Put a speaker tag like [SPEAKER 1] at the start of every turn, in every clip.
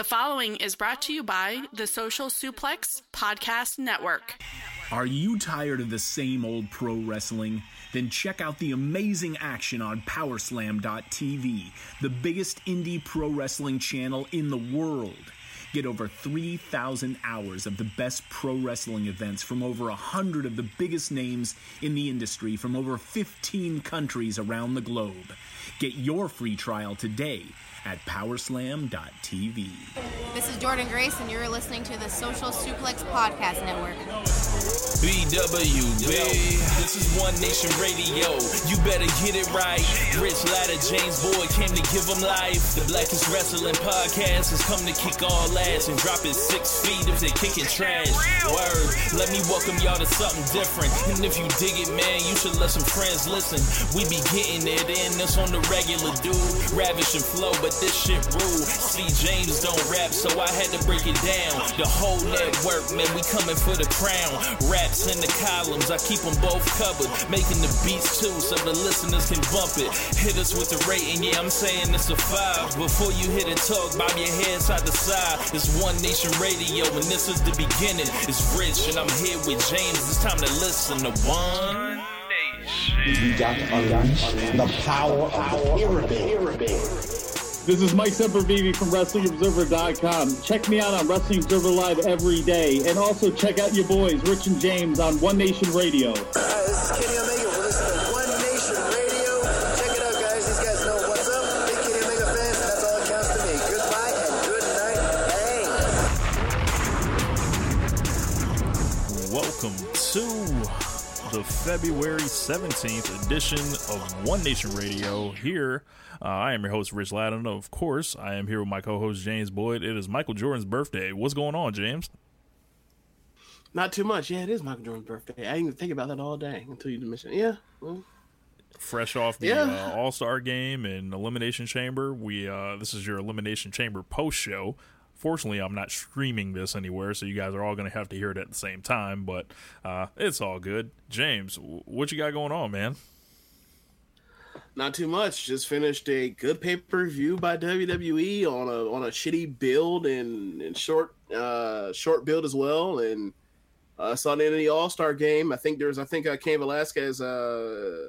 [SPEAKER 1] The following is brought to you by the Social Suplex Podcast Network.
[SPEAKER 2] Are you tired of the same old pro wrestling? Then check out the amazing action on Powerslam.tv, the biggest indie pro wrestling channel in the world. Get over 3,000 hours of the best pro wrestling events from over 100 of the biggest names in the industry from over 15 countries around the globe. Get your free trial today at powerslam.tv.
[SPEAKER 3] This is Jordan Grace, and you're listening to the Social Suplex Podcast Network.
[SPEAKER 4] BWB, this is One Nation Radio. You better get it right. Rich Latta, James Boyd came to give them life. The Blackest Wrestling Podcast has come to kick all ass and drop it six feet if they're kicking trash. Word, let me welcome y'all to something different. And if you dig it, man, you should let some friends listen. We be getting it in, this on the regular dude. Ravish and flow, but this shit rude. See, James don't rap, so I had to break it down. The whole network, man, we coming for the crown. Raps in the columns, I keep them both covered. Making the beats too, so the listeners can bump it. Hit us with the rating, yeah, I'm saying it's a five. Before you hit it, talk, bob your head side to side. It's One Nation Radio, and this is the beginning. It's Rich, and I'm here with James. It's time to listen to One.
[SPEAKER 5] We got to unleash the power of the pyramid.
[SPEAKER 6] This is Mike Sempervive from WrestlingObserver.com. Check me out on Wrestling Observer Live every day. And also check out your boys, Rich and James, on One Nation Radio.
[SPEAKER 7] Hi, this is Kenny Omega. We're listening to One Nation Radio. Check it out, guys. These guys know what's up. Big Kenny Omega fans, and that's all that counts to me. Goodbye and good night. Bang.
[SPEAKER 8] Welcome to the February 17th edition of One Nation Radio here. Uh, I am your host, Rich Latta. Of course, I am here with my co host, James Boyd. It is Michael Jordan's birthday. What's going on, James?
[SPEAKER 9] Not too much. Yeah, it is Michael Jordan's birthday. I didn't even think about that all day until you mentioned. it. Yeah. Well,
[SPEAKER 8] Fresh off the
[SPEAKER 9] Yeah.
[SPEAKER 8] uh, All Star game and Elimination Chamber, we uh, this is your Elimination Chamber post show. Fortunately, I'm not streaming this anywhere, so you guys are all going to have to hear it at the same time. But uh, it's all good. James, what you got going on, man?
[SPEAKER 9] Not too much. Just finished a good pay per view by WWE on a on a shitty build and, and short uh short build as well. And uh, saw end of the All Star game. I think there's I think uh, Cain Velasquez uh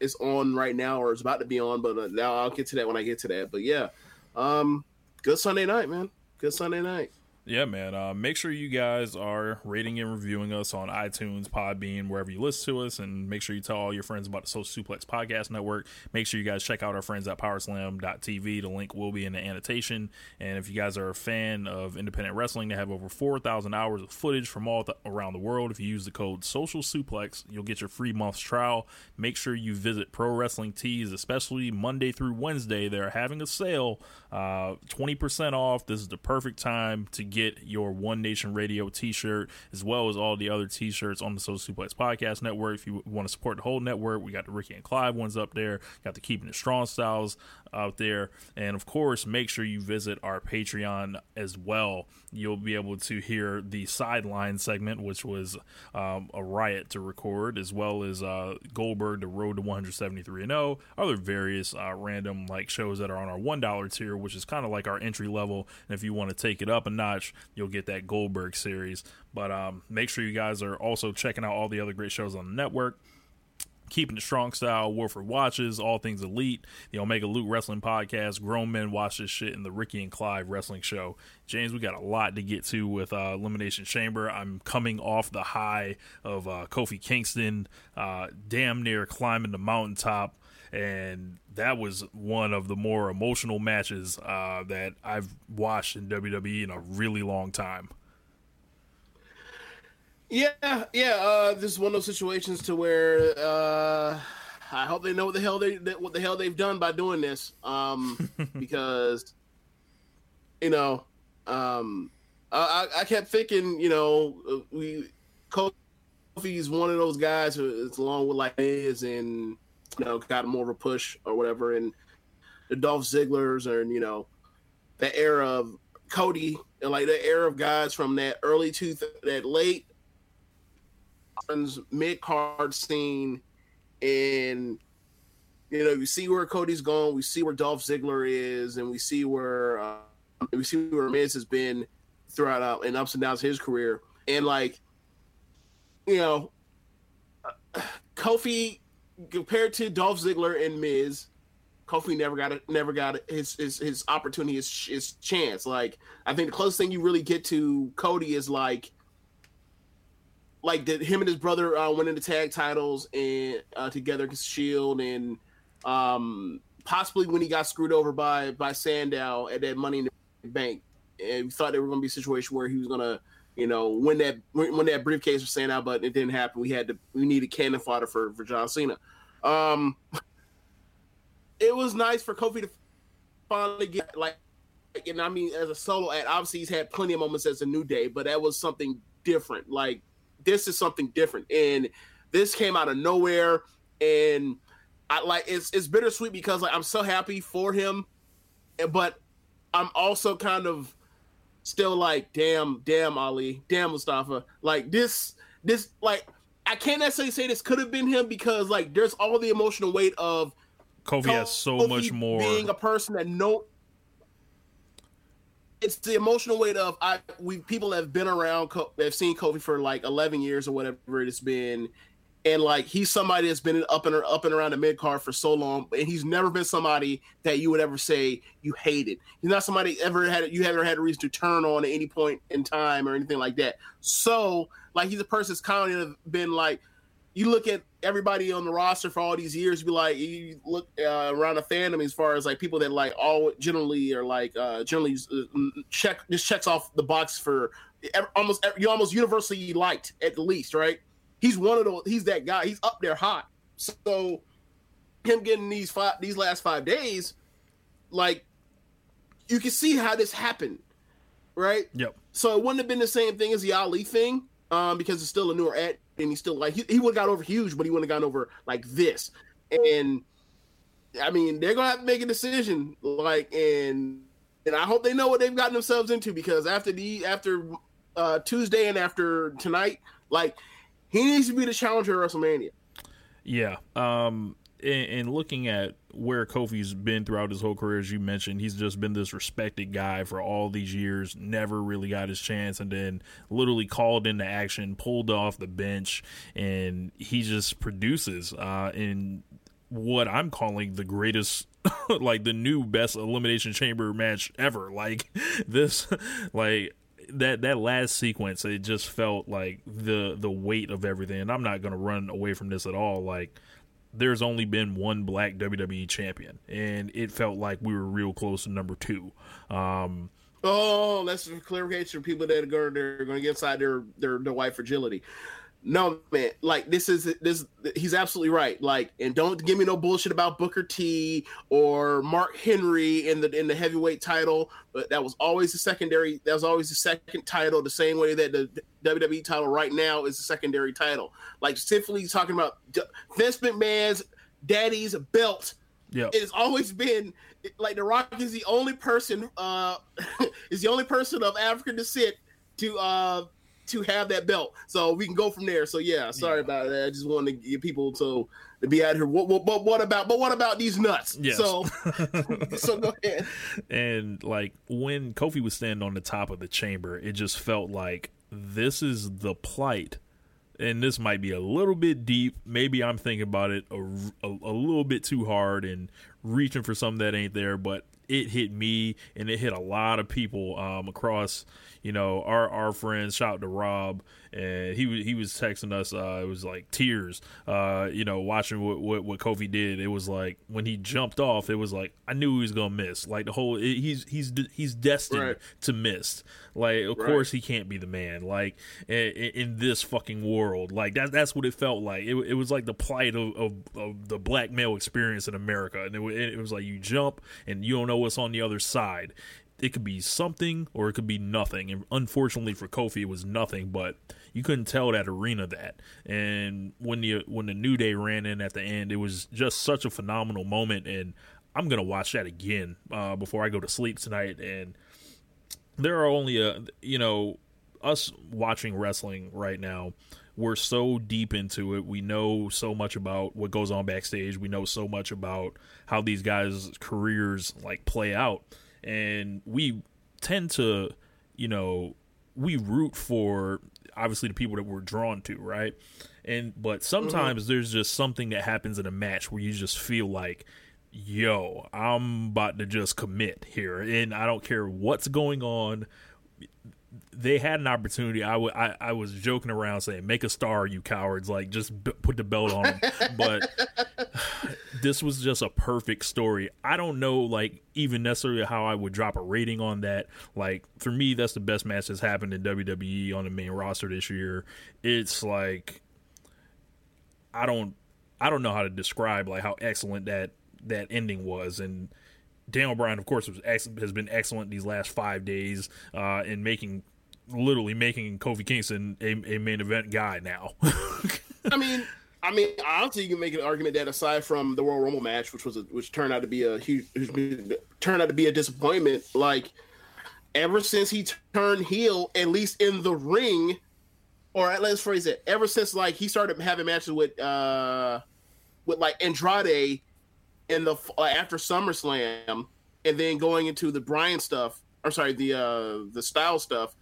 [SPEAKER 9] is on right now or is about to be on, but uh, now I'll get to that when I get to that. But yeah, um, good Sunday night, man. Good Sunday night.
[SPEAKER 8] Yeah, man. Uh, make sure you guys are rating and reviewing us on iTunes, Podbean, wherever you listen to us, and make sure you tell all your friends about the Social Suplex Podcast Network. Make sure you guys check out our friends at Powerslam.tv. The link will be in the annotation. And if you guys are a fan of independent wrestling, they have over 4,000 hours of footage from all th- around the world. If you use the code Social Suplex, you'll get your free month's trial. Make sure you visit Pro Wrestling Tees, especially Monday through Wednesday. They're having a sale, uh, 20% off. This is the perfect time to get your One Nation Radio t shirt, as well as all the other t shirts on the Social Suplex Podcast Network. If you want to support the whole network, we got the Ricky and Clive ones up there, got the Keeping It Strong styles out there. And of course, make sure you visit our Patreon as well. You'll be able to hear the sideline segment, which was um, a riot to record, as well as uh, Goldberg, the Road to 173 and 0, other various uh, random like shows that are on our $1 tier, which is kind of like our entry level. And if you want to take it up a notch, you'll get that Goldberg series. But um, make sure you guys are also checking out all the other great shows on the network. Keeping it strong style, Wilfred Watches, all things elite, the Omega Luke Wrestling Podcast, Grown Men Watch This Shit, and the Ricky and Clive Wrestling Show. James, we got a lot to get to with uh, Elimination Chamber. I'm coming off the high of uh, Kofi Kingston, uh, damn near climbing the mountaintop, and that was one of the more emotional matches uh, that I've watched in WWE in a really long time.
[SPEAKER 9] Yeah, yeah. Uh, this is one of those situations to where uh, I hope they know what the hell they what the hell they've done by doing this. Um, because you know, um, I, I kept thinking, you know, we Kofi's one of those guys who is along with like is and you know got more of a push or whatever, and the Dolph Ziggler's and you know that era of Cody and like the era of guys from that early two that late mid card scene, and you know you see where Cody's going, we see where Dolph Ziggler is, and we see where uh, we see where Miz has been throughout uh, and ups and downs his career, and like, you know, uh, Kofi compared to Dolph Ziggler and Miz, Kofi never got it, never got his his his opportunity, his his chance. Like, I think the closest thing you really get to Cody is like. Like that, him and his brother uh, winning the tag titles and uh, together Shield, and um, possibly when he got screwed over by by Sandow at that Money in the Bank, and we thought there were going to be a situation where he was going to, you know, win that win that briefcase for Sandow, but it didn't happen. We had to we needed cannon fodder for for John Cena. Um, it was nice for Kofi to finally get like, and I mean, as a solo act, obviously he's had plenty of moments as a New Day, but that was something different. Like this is something different, and this came out of nowhere, and I like it's it's bittersweet because like I'm so happy for him, but I'm also kind of still like, damn, damn Ali, damn Mustafa. Like this, this like I can't necessarily say this could have been him because like there's all the emotional weight of
[SPEAKER 8] Kofi, Kofi has so much more.
[SPEAKER 9] being a person that no it's the emotional weight of I we people have been around have seen Kofi for like 11 years or whatever it's been and like he's somebody that's been up and up and around the mid card for so long, and he's never been somebody that you would ever say you hated. He's not somebody ever had you ever had a reason to turn on at any point in time or anything like that. So like he's a person that's kind of been like you look at everybody on the roster for all these years, be like you look uh, around the fandom as far as like people that like all generally are like uh, generally uh, check just checks off the box for almost you almost universally liked at the least, right? he's one of those. He's that guy. He's up there hot. So him getting these five these last five days, like you can see how this happened, right?
[SPEAKER 8] Yep.
[SPEAKER 9] So it wouldn't have been the same thing as the Ali thing, um, because it's still a newer ad, and he's still like he, he would have got over huge, but he wouldn't have gotten over like this. And I mean, they're gonna have to make a decision, like, and and I hope they know what they've gotten themselves into because after the after uh Tuesday and after tonight, like he needs to be the challenger at WrestleMania.
[SPEAKER 8] Yeah. Um, and, looking at where Kofi's been throughout his whole career, as you mentioned, he's just been this respected guy for all these years, never really got his chance, and then literally called into action, pulled off the bench, and he just produces uh, in what I'm calling the greatest like the new best elimination chamber match ever like this like that that last sequence, it just felt like the the weight of everything. And I'm not gonna run away from this at all. Like there's only been one black WWE champion, and it felt like we were real close to number two. Um,
[SPEAKER 9] oh, let's clarification for people that are going to get inside their their their white fragility no man like this is this he's absolutely right. Like and don't give me no bullshit about booker t or mark henry in the in the heavyweight title but that was always the secondary that was always the second title the same way that the wwe title right now is the secondary title. Like simply talking about vince mcmahon's daddy's belt
[SPEAKER 8] yeah
[SPEAKER 9] it has always been like the rock is the only person uh is the only person of african descent to uh to have that belt. So we can go from there. So yeah, sorry yeah. about that. I just wanted to get people to to be out here. What, what, what, what about? But what about these nuts?
[SPEAKER 8] Yes.
[SPEAKER 9] So so go ahead.
[SPEAKER 8] And like when Kofi was standing on the top of the chamber, it just felt like this is the plight. And this might be a little bit deep. Maybe I'm thinking about it a, a, a little bit too hard and reaching for something that ain't there. But it hit me and it hit a lot of people um, across you know, our our friends, shout out to Rob, and he he was texting us. Uh, it was like tears. Uh, you know, watching what, what, what Kofi did. It was like when he jumped off. It was like I knew he was gonna miss. Like the whole it, he's he's he's destined right. to miss. Like of right. course he can't be the man. Like in, in, this fucking world. Like that that's what it felt like. It, it was like the plight of, of, of, the black male experience in America. And it, it was like you jump and you don't know what's on the other side it could be something or it could be nothing. And unfortunately for Kofi, it was nothing. But you couldn't tell that arena that. And when the when the New Day ran in at the end, it was just such a phenomenal moment. And I'm gonna watch that again uh, before I go to sleep tonight. And there are only a you know us watching wrestling right now we're so deep into it. We know so much about what goes on backstage. We know so much about how these guys' careers like play out and we tend to, you know, we root for obviously the people that we're drawn to, right? And but sometimes mm-hmm. there's just something that happens in a match where you just feel like, yo, I'm about to just commit here, and I don't care what's going on they had an opportunity. I, w- I, I was joking around saying, "Make a star, you cowards!" Like just b- put the belt on them. but this was just a perfect story. I don't know, like even necessarily how I would drop a rating on that. Like for me, that's the best match that's happened in WWE on the main roster this year. It's like I don't I don't know how to describe like how excellent that that ending was and. Daniel Bryan, of course, was ex- has been excellent these last five days uh, in making literally making Kofi Kingston a, a main event guy now.
[SPEAKER 9] I mean, I mean, honestly, you can make an argument that aside from the Royal Rumble match, which was a, which turned out to be a huge, turned out to be a disappointment. Like ever since he turned heel, at least in the ring, or let's phrase it, ever since like he started having matches with uh with like Andrade in the uh, after SummerSlam, and then going into the Bryan stuff, or sorry, the uh the style stuff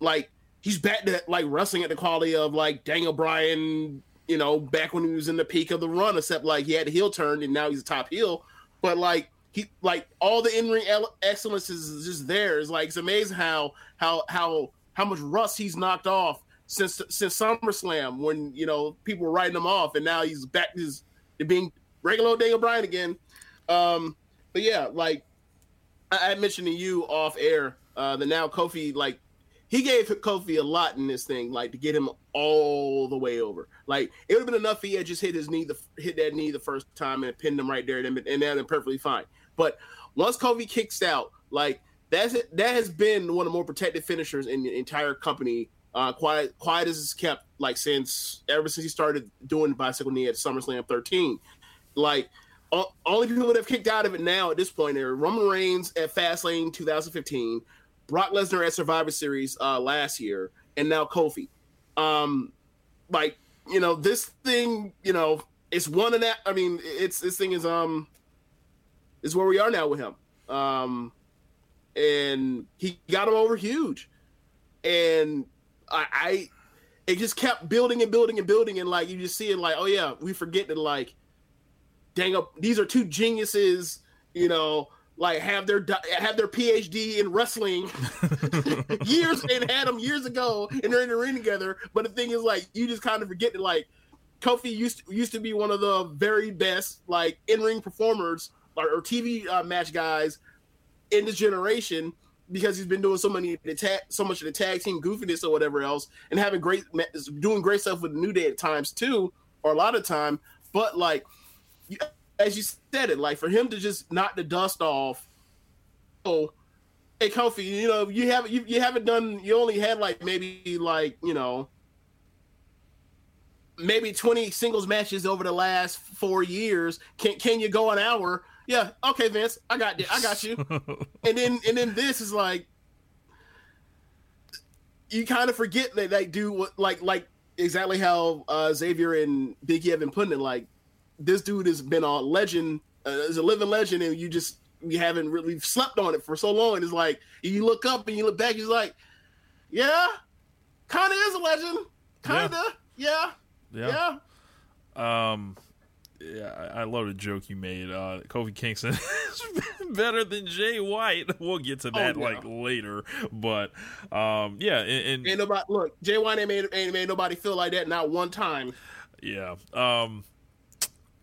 [SPEAKER 9] like he's back to like wrestling at the quality of like Daniel Bryan, you know, back when he was in the peak of the run, except like he had a heel turn and now he's a top heel. But like he like all the in ring excellence is just there. It's like it's amazing how how how how much rust he's knocked off since since SummerSlam when you know people were writing him off, and now he's back to being regular Daniel Bryan again. Um, but yeah, like I, I mentioned to you off air, uh, the now Kofi like he gave Kofi a lot in this thing, like to get him all the way over. Like it would have been enough if he had just hit his knee, the hit that knee the first time and pinned him right there, and, and that been perfectly fine. But once Kofi kicks out, like that's it, that has been one of the more protected finishers in the entire company. Uh, quiet, quiet as it's kept, like since ever since he started doing the bicycle knee at SummerSlam 13. Like only people that have kicked out of it now at this point are Roman Reigns at Fastlane 2015. Brock Lesnar at Survivor Series uh, last year, and now Kofi. Um, like you know, this thing, you know, it's one of that. I mean, it's this thing is um, is where we are now with him. Um, and he got him over huge, and I, I it just kept building and building and building, and like you just see it, like, oh yeah, we forget that like, dang up, these are two geniuses, you know like have their have their PhD in wrestling years and had them years ago and they're in the ring together. But the thing is, like, you just kind of forget that like Kofi used to, used to be one of the very best like in ring performers or, or TV uh, match guys in this generation because he's been doing so many the tag, so much of the tag team goofiness or whatever else, and having great doing great stuff with the New Day at times too, or a lot of time. But like as you said it, like for him to just knock the dust off. Oh, hey Kofi, you know you haven't you, you haven't done. You only had like maybe like you know maybe 20 singles matches over the last four years. Can can you go an hour? Yeah, okay, Vince, I got I got you. and then and then this is like you kind of forget that they do what like like exactly how uh, Xavier and Biggie have been putting it. Like this dude has been a legend, uh, is a living legend, and you just you haven't really slept on it for so long. And it's like you look up and you look back, he's like, yeah, kind of is a legend, kind of, yeah. yeah, yeah,
[SPEAKER 8] yeah. Um, yeah, I, I love the joke you made. Uh, Kofi Kingston is better than Jay White. We'll get to that oh, like later, but um, yeah, and, and
[SPEAKER 9] ain't nobody look. Jay White ain't made ain't made nobody feel like that not one time.
[SPEAKER 8] Yeah. Um,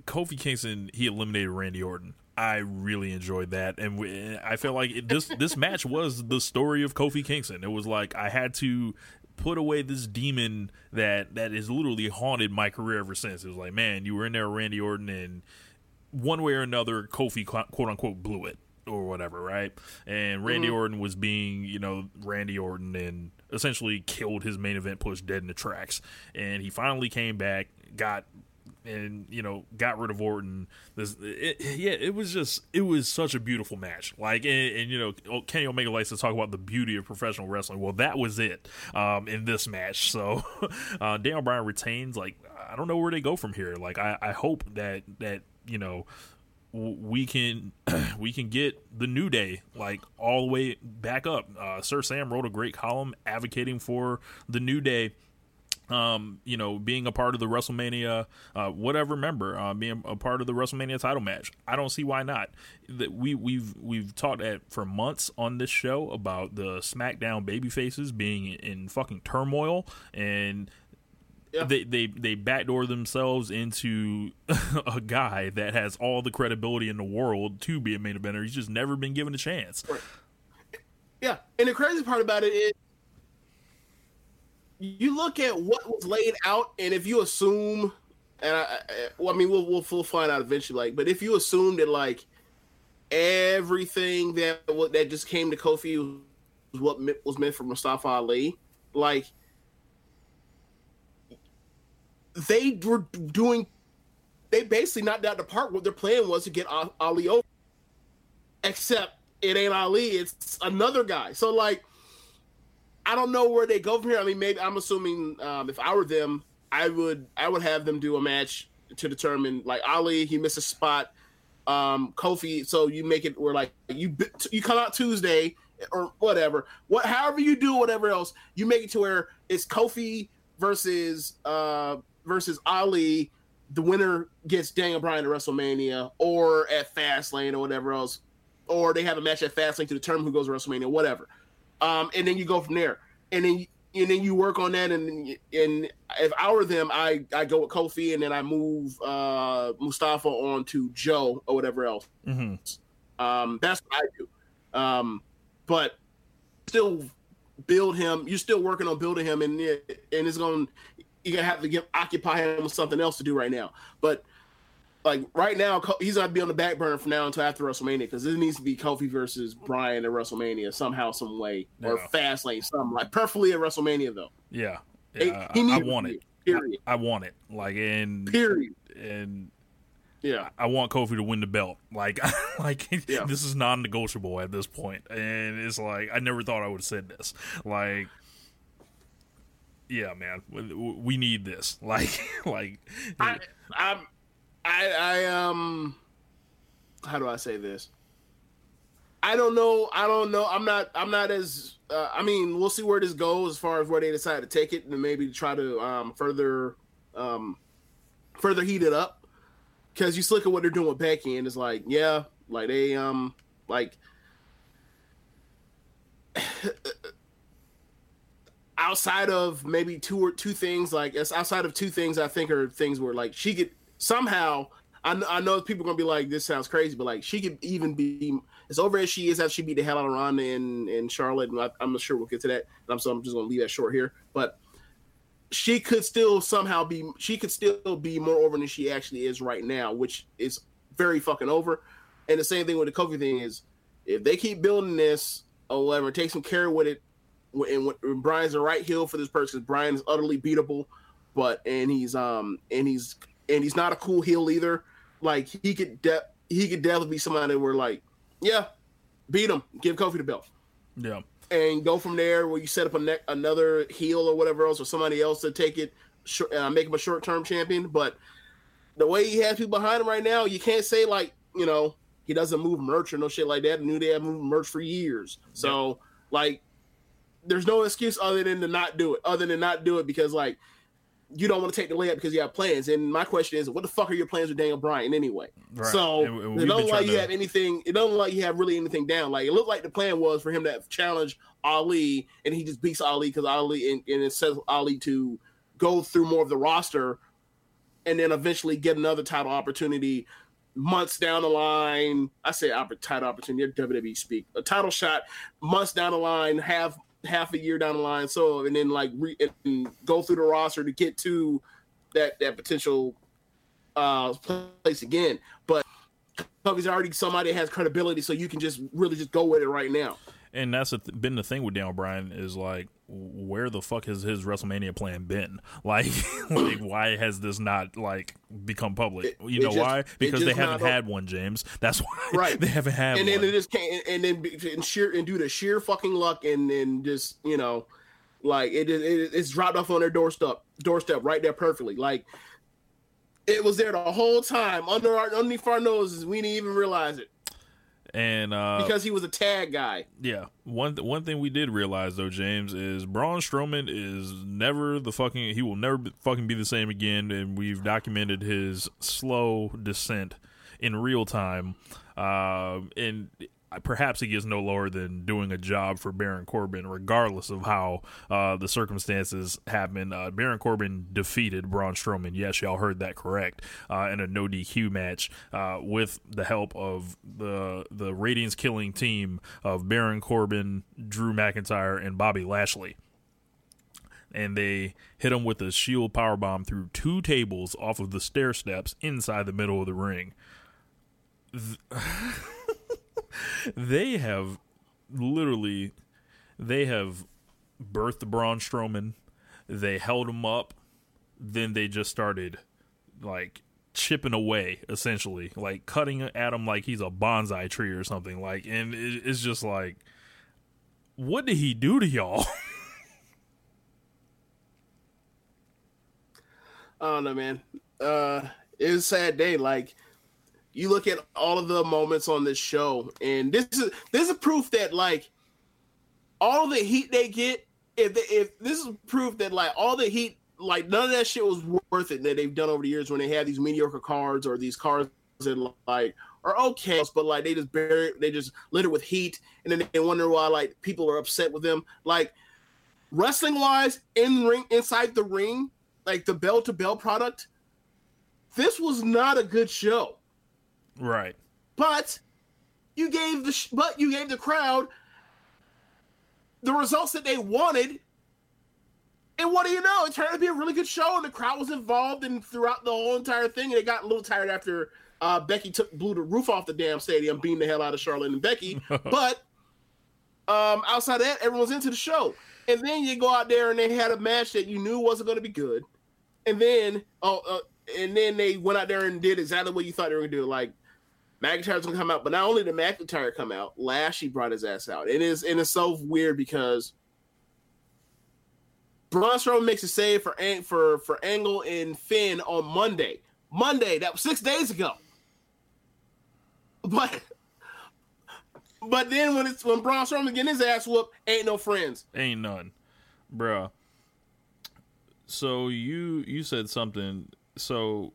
[SPEAKER 8] Kofi Kingston he eliminated Randy Orton. I really enjoyed that, and we, I felt like it, this this match was the story of Kofi Kingston. It was like I had to put away this demon that that has literally haunted my career ever since. It was like, man, you were in there, Randy Orton, and one way or another, Kofi quote unquote blew it or whatever, right? And Randy mm-hmm. Orton was being, you know, Randy Orton and essentially killed his main event push dead in the tracks. And he finally came back, got and you know got rid of Orton. This, it, yeah, it was just it was such a beautiful match. Like, and, and, you know, Kenny Omega likes to talk about the beauty of professional wrestling. Well, that was it um, in this match. So, uh, Daniel Bryan retains. Like, I don't know where they go from here. Like, I, I hope that that you know we can we can get the new day like all the way back up. Uh, Sir Sam wrote a great column advocating for the new day. Um, you know, being a part of the WrestleMania, uh, whatever member, uh, being a part of the WrestleMania title match. I don't see why not. That we we've we've talked at for months on this show about the SmackDown baby faces being in fucking turmoil and
[SPEAKER 9] Yeah.
[SPEAKER 8] they they they backdoor themselves into a guy that has all the credibility in the world to be a main eventer. He's just never been given a chance.
[SPEAKER 9] Yeah, and the crazy part about it is, you look at what was laid out, and if you assume, and I, well, I mean, we'll, we'll we'll find out eventually. Like, but if you assume that like everything that what that just came to Kofi was what was meant for Mustafa Ali, like they were doing, they basically knocked out the park. What their plan was to get Ali over except it ain't Ali, it's another guy. So like, I don't know where they go from here. I mean, maybe I'm assuming um, if I were them, I would I would have them do a match to determine like Ali, he missed a spot. Um, Kofi, so you make it where like you you come out Tuesday or whatever, what however you do whatever else, you make it to where it's Kofi versus uh versus Ali. The winner gets Daniel Bryan at WrestleMania or at Fastlane or whatever else or they have a match at Fastlane to determine who goes to WrestleMania, whatever. Um, and then you go from there, and then and then you work on that. And and if I were them, I I go with Kofi, and then I move uh, Mustafa on to Joe or whatever else.
[SPEAKER 8] hmm
[SPEAKER 9] Um, that's what I do. Um, but still build him. You're still working on building him, and it, and it's going. to You're gonna have to get occupy him with something else to do right now. But like right now, he's gonna be on the back burner from now until after WrestleMania because this needs to be Kofi versus Bryan at WrestleMania somehow, some way, or
[SPEAKER 8] Yeah.
[SPEAKER 9] Fastlane, something like preferably at WrestleMania though.
[SPEAKER 8] Yeah, yeah
[SPEAKER 9] he
[SPEAKER 8] I, I want it.
[SPEAKER 9] Period.
[SPEAKER 8] I, I want it. Like and
[SPEAKER 9] Period.
[SPEAKER 8] and
[SPEAKER 9] Yeah.
[SPEAKER 8] I want Kofi to win the belt. Like, like
[SPEAKER 9] Yeah.
[SPEAKER 8] this is non-negotiable at this point, and it's like I never thought I would have said this. Like, yeah, man, we, we need this. Like, like
[SPEAKER 9] I, I'm, I, I, um, how do I say this? I don't know. I don't know. I'm not. I'm not as. Uh, I mean, we'll see where this goes as far as where they decide to take it, and maybe try to um, further, um, further heat it up. Because you look at what they're doing with Becky, and it's like, yeah, like they, um, like outside of maybe two or two things like outside of two things i think are things where like she could somehow i, I know people are gonna be like this sounds crazy but like she could even be as over as she is after she beat the hell out of ronda and, and charlotte and I, i'm not sure we'll get to that and i'm, so I'm just gonna leave that short here but she could still somehow be she could still be more over than she actually is right now which is very fucking over and the same thing with the kofi thing is if they keep building this or whatever take some care with it and when Bryan's the right heel for this person, Brian is utterly beatable, but and he's um and he's and he's not a cool heel either. Like he could de- he could definitely be somebody where like, yeah, beat him, give Kofi the belt,
[SPEAKER 8] yeah,
[SPEAKER 9] and go from there. Where you set up a ne- another heel or whatever else, or somebody else to take it, short, uh, make him a short term champion. But the way he has people behind him right now, you can't say like you know he doesn't move merch or no shit like that. New Day have moved merch for years, so like there's no excuse other than to not do it, other than not do it because like you don't want to take the layup because you have plans. And my question is, what the fuck are your plans with Daniel Bryan anyway?
[SPEAKER 8] Right.
[SPEAKER 9] So
[SPEAKER 8] And
[SPEAKER 9] it don't like you
[SPEAKER 8] to-
[SPEAKER 9] have anything. It don't like you have really anything down. Like it looked like the plan was for him to challenge Ali, and he just beats Ali because Ali and, and it says Ali to go through more of the roster, and then eventually get another title opportunity months down the line. I say title opportunity, at WWE speak. A title shot months down the line, half half a year down the line. So and then like re- and go through the roster to get to that that potential uh place again. But Kofi's already somebody that has credibility, so you can just really just go with it right now.
[SPEAKER 8] and that's th- been the thing with Daniel Bryan is like, where the fuck has his WrestleMania plan been? Like, like why has this not like become public? You
[SPEAKER 9] it
[SPEAKER 8] know
[SPEAKER 9] just-
[SPEAKER 8] why? Because they haven't had one, James. That's why.
[SPEAKER 9] Right.
[SPEAKER 8] they haven't had one.
[SPEAKER 9] and
[SPEAKER 8] one.
[SPEAKER 9] then it just can't and then and sheer and due to sheer fucking luck and then just you know like it, it it's dropped off on their doorstep doorstep right there perfectly like It was there the whole time under our underneath our noses. We didn't even realize it
[SPEAKER 8] And uh,
[SPEAKER 9] because he was a tag guy.
[SPEAKER 8] Yeah, one th- one thing we did realize though, James, is Braun Strowman is never the fucking. He will never be, fucking be the same again, and we've documented his slow descent in real time. Um, and perhaps he gets no lower than doing a job for Baron Corbin, regardless of how uh, the circumstances happen. Uh, Baron Corbin defeated Braun Strowman. Yes, y'all heard that correct. Uh, in a no DQ match uh, with the help of the the ratings killing team of Baron Corbin, Drew McIntyre, and Bobby Lashley. And they hit him with a shield powerbomb through two tables off of the stair steps inside the middle of the ring. Th- they have literally they have birthed Braun Strowman. They held him up. Then they just started like chipping away, essentially, like cutting at him like he's a bonsai tree or something. Like, and it, it's just like, what did he do to y'all?
[SPEAKER 9] I don't know, man. Uh, it was a sad day. Like you look at all of the moments on this show, and this is this is proof that like all the heat they get. If they, if this is proof that like all the heat, like none of that shit was worth it that they've done over the years when they have these mediocre cards or these cards that like are okay, but like they just bury, they just lit it with heat, and then they wonder why like people are upset with them. Like wrestling wise, in ring inside the ring, like the bell to bell product, this was not a good show.
[SPEAKER 8] Right.
[SPEAKER 9] But you gave the sh- but you gave the crowd the results that they wanted. And what do you know? It turned out to be a really good show, and the crowd was involved and throughout the whole entire thing. And they got a little tired after uh, Becky took blew the roof off the damn stadium, beating the hell out of Charlotte and Becky. but um, outside of that, everyone's into the show. And then you go out there and they had a match that you knew wasn't going to be good. And then oh, uh, and then they went out there and did exactly what you thought they were going to do. Like McIntyre's gonna come out, but not only did McIntyre come out, Lashley brought his ass out. It is and it's so weird because Braun Strowman makes a save for for for Angle and Finn on Monday. Monday, that was six days ago. But but then when it's when Braun Strowman getting his ass whooped, ain't no friends.
[SPEAKER 8] Ain't none, bruh. So you you said something. So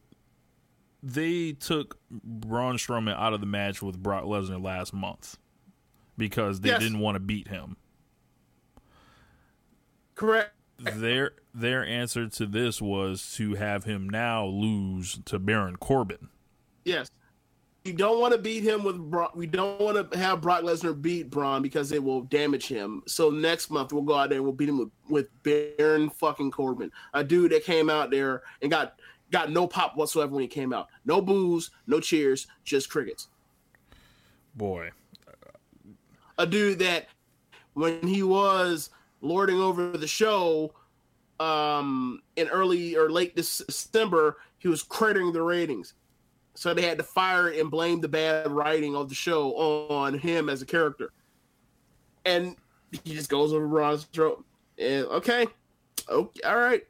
[SPEAKER 8] they took Braun Strowman out of the match with Brock Lesnar last month because they
[SPEAKER 9] Yes.
[SPEAKER 8] didn't want to beat him.
[SPEAKER 9] Correct.
[SPEAKER 8] Their their answer to this was to have him now lose to Baron Corbin.
[SPEAKER 9] Yes. We don't want to beat him with Brock. We don't want to have Brock Lesnar beat Braun because it will damage him. So next month we'll go out there and we'll beat him with, with Baron fucking Corbin, a dude that came out there and got got no pop whatsoever when he came out. No boos, no cheers, just crickets.
[SPEAKER 8] Boy,
[SPEAKER 9] A dude that when he was lording over the show um in early or late Dec- December, he was cratering the ratings. So they had to fire and blame the bad writing of the show on him as a character. And he just goes over Braun's throat. And okay, okay, all right,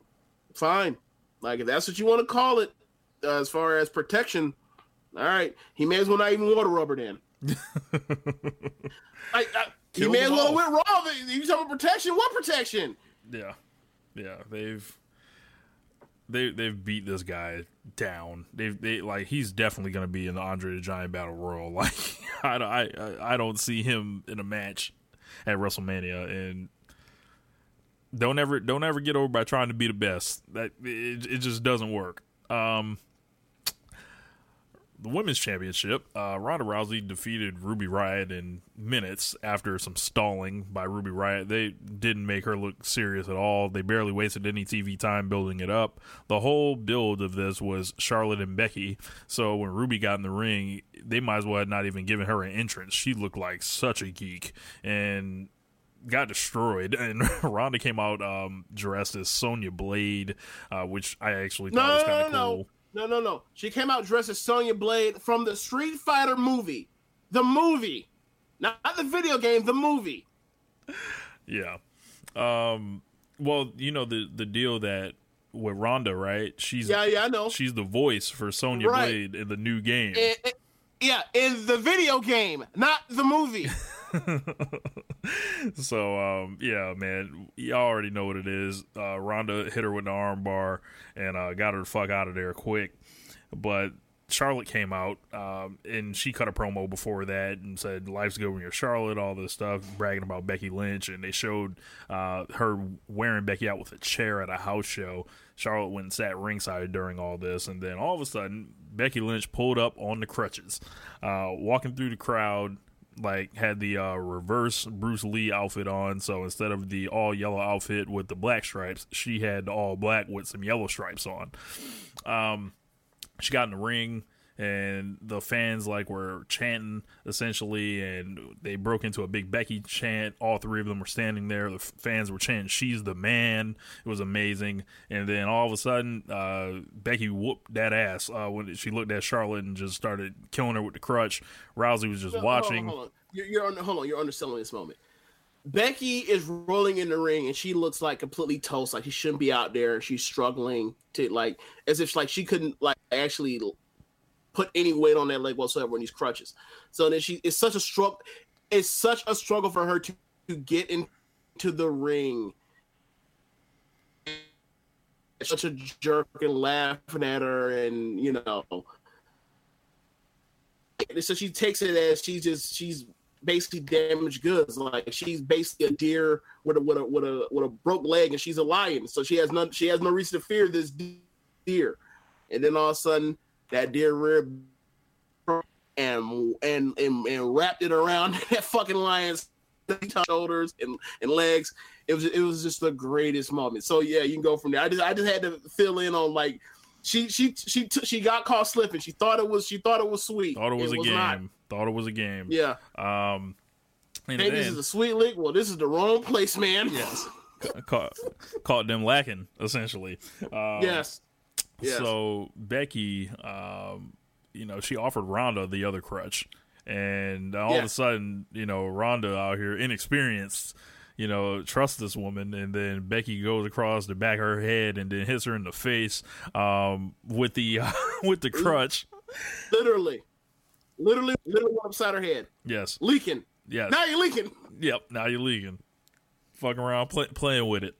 [SPEAKER 9] fine. Like if that's what you want to call it, uh, as far as protection, all right. He may as well not even water rubber then. I, I, he may as well went wrong. You talking about protection? What protection?
[SPEAKER 8] yeah, yeah, they've they they've beat this guy down. They've they like he's definitely going to be in the Andre the Giant Battle Royal. Like I I I don't see him in a match at WrestleMania and. Don't ever, don't ever get over by trying to be the best. That it, it just doesn't work. Um, the women's championship, uh, Ronda Rousey defeated Ruby Riott in minutes after some stalling by Ruby Riott. They didn't make her look serious at all. They barely wasted any TV time building it up. The whole build of this was Charlotte and Becky. So when Ruby got in the ring, they might as well have not even given her an entrance. She looked like such a geek and got destroyed. And Ronda came out um, dressed as Sonya Blade, uh, which I actually thought
[SPEAKER 9] No,
[SPEAKER 8] was kind
[SPEAKER 9] no,
[SPEAKER 8] of
[SPEAKER 9] no,
[SPEAKER 8] cool.
[SPEAKER 9] no, no, no. She came out dressed as Sonya Blade from the Street Fighter movie, the movie, not the video game, the movie.
[SPEAKER 8] Yeah. Um well, you know the the deal that with Ronda, right? She's
[SPEAKER 9] Yeah, yeah, I know.
[SPEAKER 8] She's the voice for Sonya
[SPEAKER 9] Right.
[SPEAKER 8] Blade in the new game.
[SPEAKER 9] Eh, eh, yeah, in the video game, not the movie.
[SPEAKER 8] so um, yeah, man, y'all already know what it is. Uh, hit her with an arm bar and uh, got her the fuck out of there quick. But Charlotte came out um, and she cut a promo before that and said life's good when you're Charlotte, all this stuff, bragging about Becky Lynch, and they showed uh, her wearing Becky out with a chair at a house show. Charlotte went and sat ringside during all this, and then all of a sudden Becky Lynch pulled up on the crutches, uh, walking through the crowd. Like had the uh, reverse Bruce Lee outfit on, so instead of the all yellow outfit with the black stripes, she had all black with some yellow stripes on. Um, she got in the ring and the fans like were chanting essentially and they broke into a big becky chant all three of them were standing there the fans were chanting she's the man it was amazing and then all of a sudden uh, becky whooped that ass uh, when she looked at charlotte and just started killing her with the crutch rousey was just
[SPEAKER 9] Hold on,
[SPEAKER 8] watching
[SPEAKER 9] Hold on, You're, you're under, hold on. You're underselling this moment. Becky is rolling in the ring and she looks like completely toast, like she shouldn't be out there. She's struggling to like as if like she couldn't like actually put any weight on that leg whatsoever in these crutches. So then she it's such a struggle. It's such a struggle for her to, to get into the ring. It's such a jerk and laughing at her, and you know, so she takes it as she's just she's basically damaged goods. Like she's basically a deer with a with a with a with a broke leg, and she's a lion. So she has none. She has no reason to fear this deer. And then all of a sudden, that deer rear and and and, and wrapped it around that fucking lion's shoulders and, and legs. It was it was just the greatest moment. So yeah, you can go from there. I just I just had to fill in on like she she she t- she got caught slipping. She thought it was she thought it was sweet.
[SPEAKER 8] thought it was a game
[SPEAKER 9] not.
[SPEAKER 8] thought it was a game
[SPEAKER 9] Yeah.
[SPEAKER 8] um and
[SPEAKER 9] Hey, this is a sweet lick. Well, this is the wrong place, man.
[SPEAKER 8] Yes. caught, caught them lacking essentially. Um,
[SPEAKER 9] yes. Yes.
[SPEAKER 8] So Becky, um, you know, she offered Ronda the other crutch, and all of a sudden, you know, Ronda out here inexperienced. You know, trust this woman, and then Becky goes across the back of her head and then hits her in the face um, with the with the crutch.
[SPEAKER 9] Literally. Literally, literally upside her head.
[SPEAKER 8] Yes,
[SPEAKER 9] Leaking.
[SPEAKER 8] yes.
[SPEAKER 9] Now you're leaking.
[SPEAKER 8] Yep. Now you're leaking. Fucking around, play, playing with it.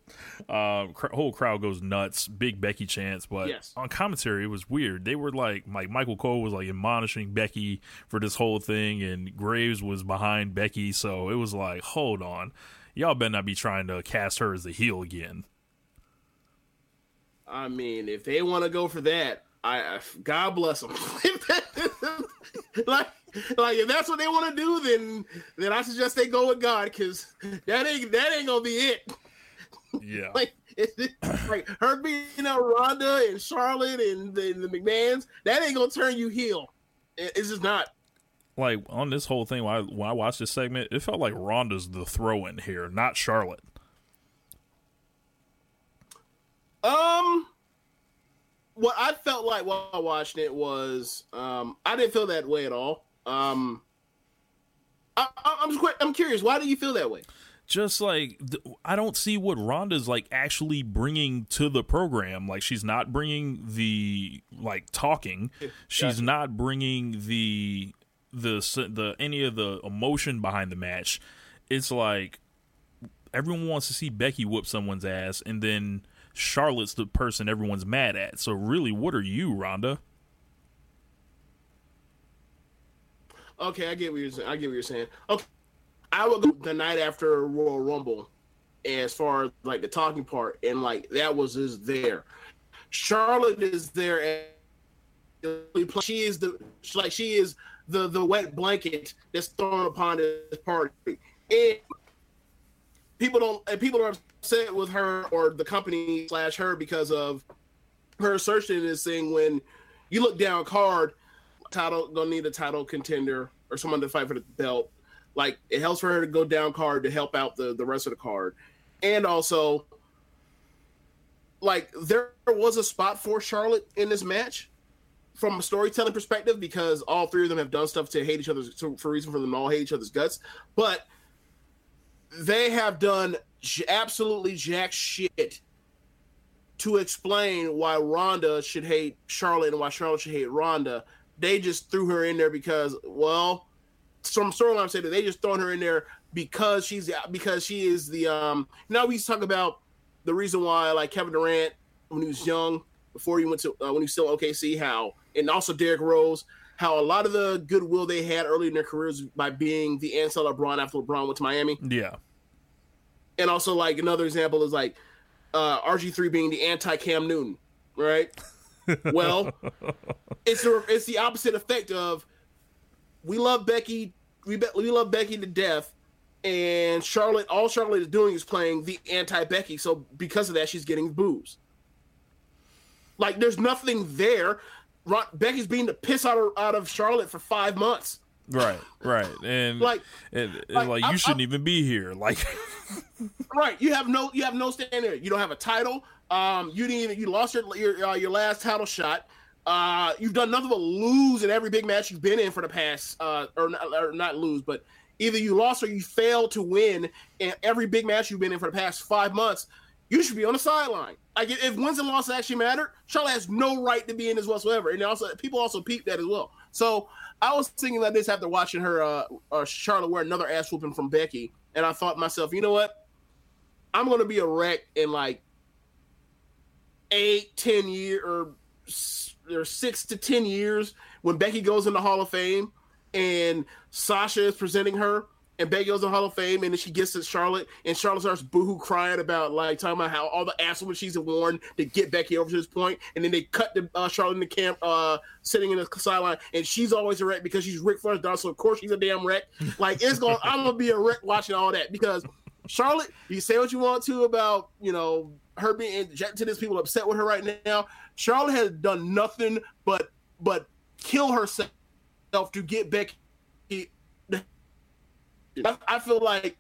[SPEAKER 8] Um, cr- whole crowd goes nuts. Big Becky chance, but
[SPEAKER 9] Yes.
[SPEAKER 8] on commentary it was weird. They were like, like Michael Cole was like admonishing Becky for this whole thing, and Graves was behind Becky. So it was like, hold on, y'all better not be trying to cast her as the heel again.
[SPEAKER 9] I mean, if they want to go for that, I, I God bless them. like, like if that's what they want to do, then then I suggest they go with God because that ain't that ain't gonna be it.
[SPEAKER 8] Yeah.
[SPEAKER 9] Like, it, like her being a Ronda and Charlotte and the, the McMahon's, that ain't gonna turn you heel. It- it's just not.
[SPEAKER 8] like on this whole thing when I, when I watched this segment, it felt like Ronda's the throw in here, not Charlotte.
[SPEAKER 9] Um, what I felt like while I watched it was, um, I didn't feel that way at all. Um, I, I, I'm I'm curious. Why do you feel that way?
[SPEAKER 8] just like I don't see what Ronda's like actually bringing to the program. Like she's not bringing the like talking. She's not bringing the the the any of the emotion behind the match. It's like everyone wants to see Becky whoop someone's ass, and then Charlotte's the person everyone's mad at. So really, what are you, Rhonda?
[SPEAKER 9] Okay, I get what you're saying. I get what you're saying. Okay, I would go the night after Royal Rumble, as far as like the talking part, and like that was just there. Charlotte is there, and she is the like she is the the wet blanket that's thrown upon this party, and people don't and people are upset with her or the company slash her because of her assertion this thing when you look down card title gonna need a title contender or someone to fight for the belt. Like it helps for her to go down card to help out the the rest of the card, and also like there was a spot for Charlotte in this match from a storytelling perspective because all three of them have done stuff to hate each other to, for reason for them all hate each other's guts, but they have done j- absolutely jack shit to explain why Ronda should hate Charlotte and why Charlotte should hate Ronda. They just threw her in there because, well, some storyline said that they just thrown her in there because she's because she is the um. Now we used to talk about the reason why like Kevin Durant when he was young before he went to uh, when he was still OKC how and also Derrick Rose how a lot of the goodwill they had early in their careers by being the answer LeBron after LeBron went to Miami
[SPEAKER 8] Yeah.
[SPEAKER 9] and also like another example is like uh, RG3 being the anti Cam Newton, right? Well, it's the it's the opposite effect of we love Becky, we be, we love Becky to death, and Charlotte. All Charlotte is doing is playing the anti Becky, so because of that, she's getting boos. Like there's nothing there. Ron, Becky's being the piss out of out of Charlotte for five months.
[SPEAKER 8] Right, right, and
[SPEAKER 9] Like-
[SPEAKER 8] and, and,
[SPEAKER 9] like,
[SPEAKER 8] like, you shouldn't
[SPEAKER 9] I'm-
[SPEAKER 8] even be here. Like,
[SPEAKER 9] Right. You have no you have no stand there. You don't have a title. Um, you didn't even you lost your your uh, your last title shot. Uh, you've done nothing but lose in every big match you've been in for the past uh or not, or not lose, but either you lost or you failed to win in every big match you've been in for the past five months. You should be on the sideline. Like if wins and losses actually matter, Charlotte has no right to be in this whatsoever. And also people also peep that as well. So I was thinking about this after watching her uh, uh Charlotte wear another ass whooping from Becky, and I thought myself, you know what? I'm gonna be a wreck in like eight, ten years, or or six to ten years when Becky goes in the Hall of Fame and Sasha is presenting her, and Becky goes in the Hall of Fame, and then she gets to Charlotte, and Charlotte starts boohoo crying about like talking about how all the ass women she's worn to get Becky over to this point, and then they cut the uh, Charlotte in the camp, uh, sitting in the sideline, and she's always a wreck because she's Ric Flair's daughter, so of course she's a damn wreck. Like it's going, I'm gonna be a wreck watching all that because Charlotte, you say what you want to about you know her being to this people upset with her right now. Charlotte has done nothing but but kill herself to get Becky. I, I feel like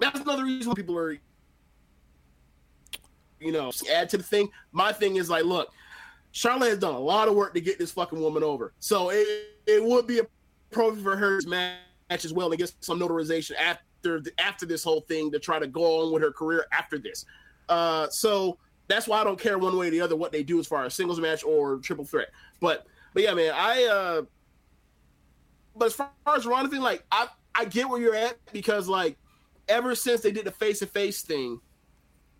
[SPEAKER 9] that's another reason why people are, you know, add to the thing. My thing is like, look, Charlotte has done a lot of work to get this fucking woman over, so it it would be a pro for her match as well and get some notarization after the, after this whole thing to try to go on with her career after this. Uh, so that's why I don't care one way or the other what they do as far as singles match or triple threat. But but yeah, man, I uh but as far as Ronda thing, like I I get where you're at because like ever since they did the face to face thing,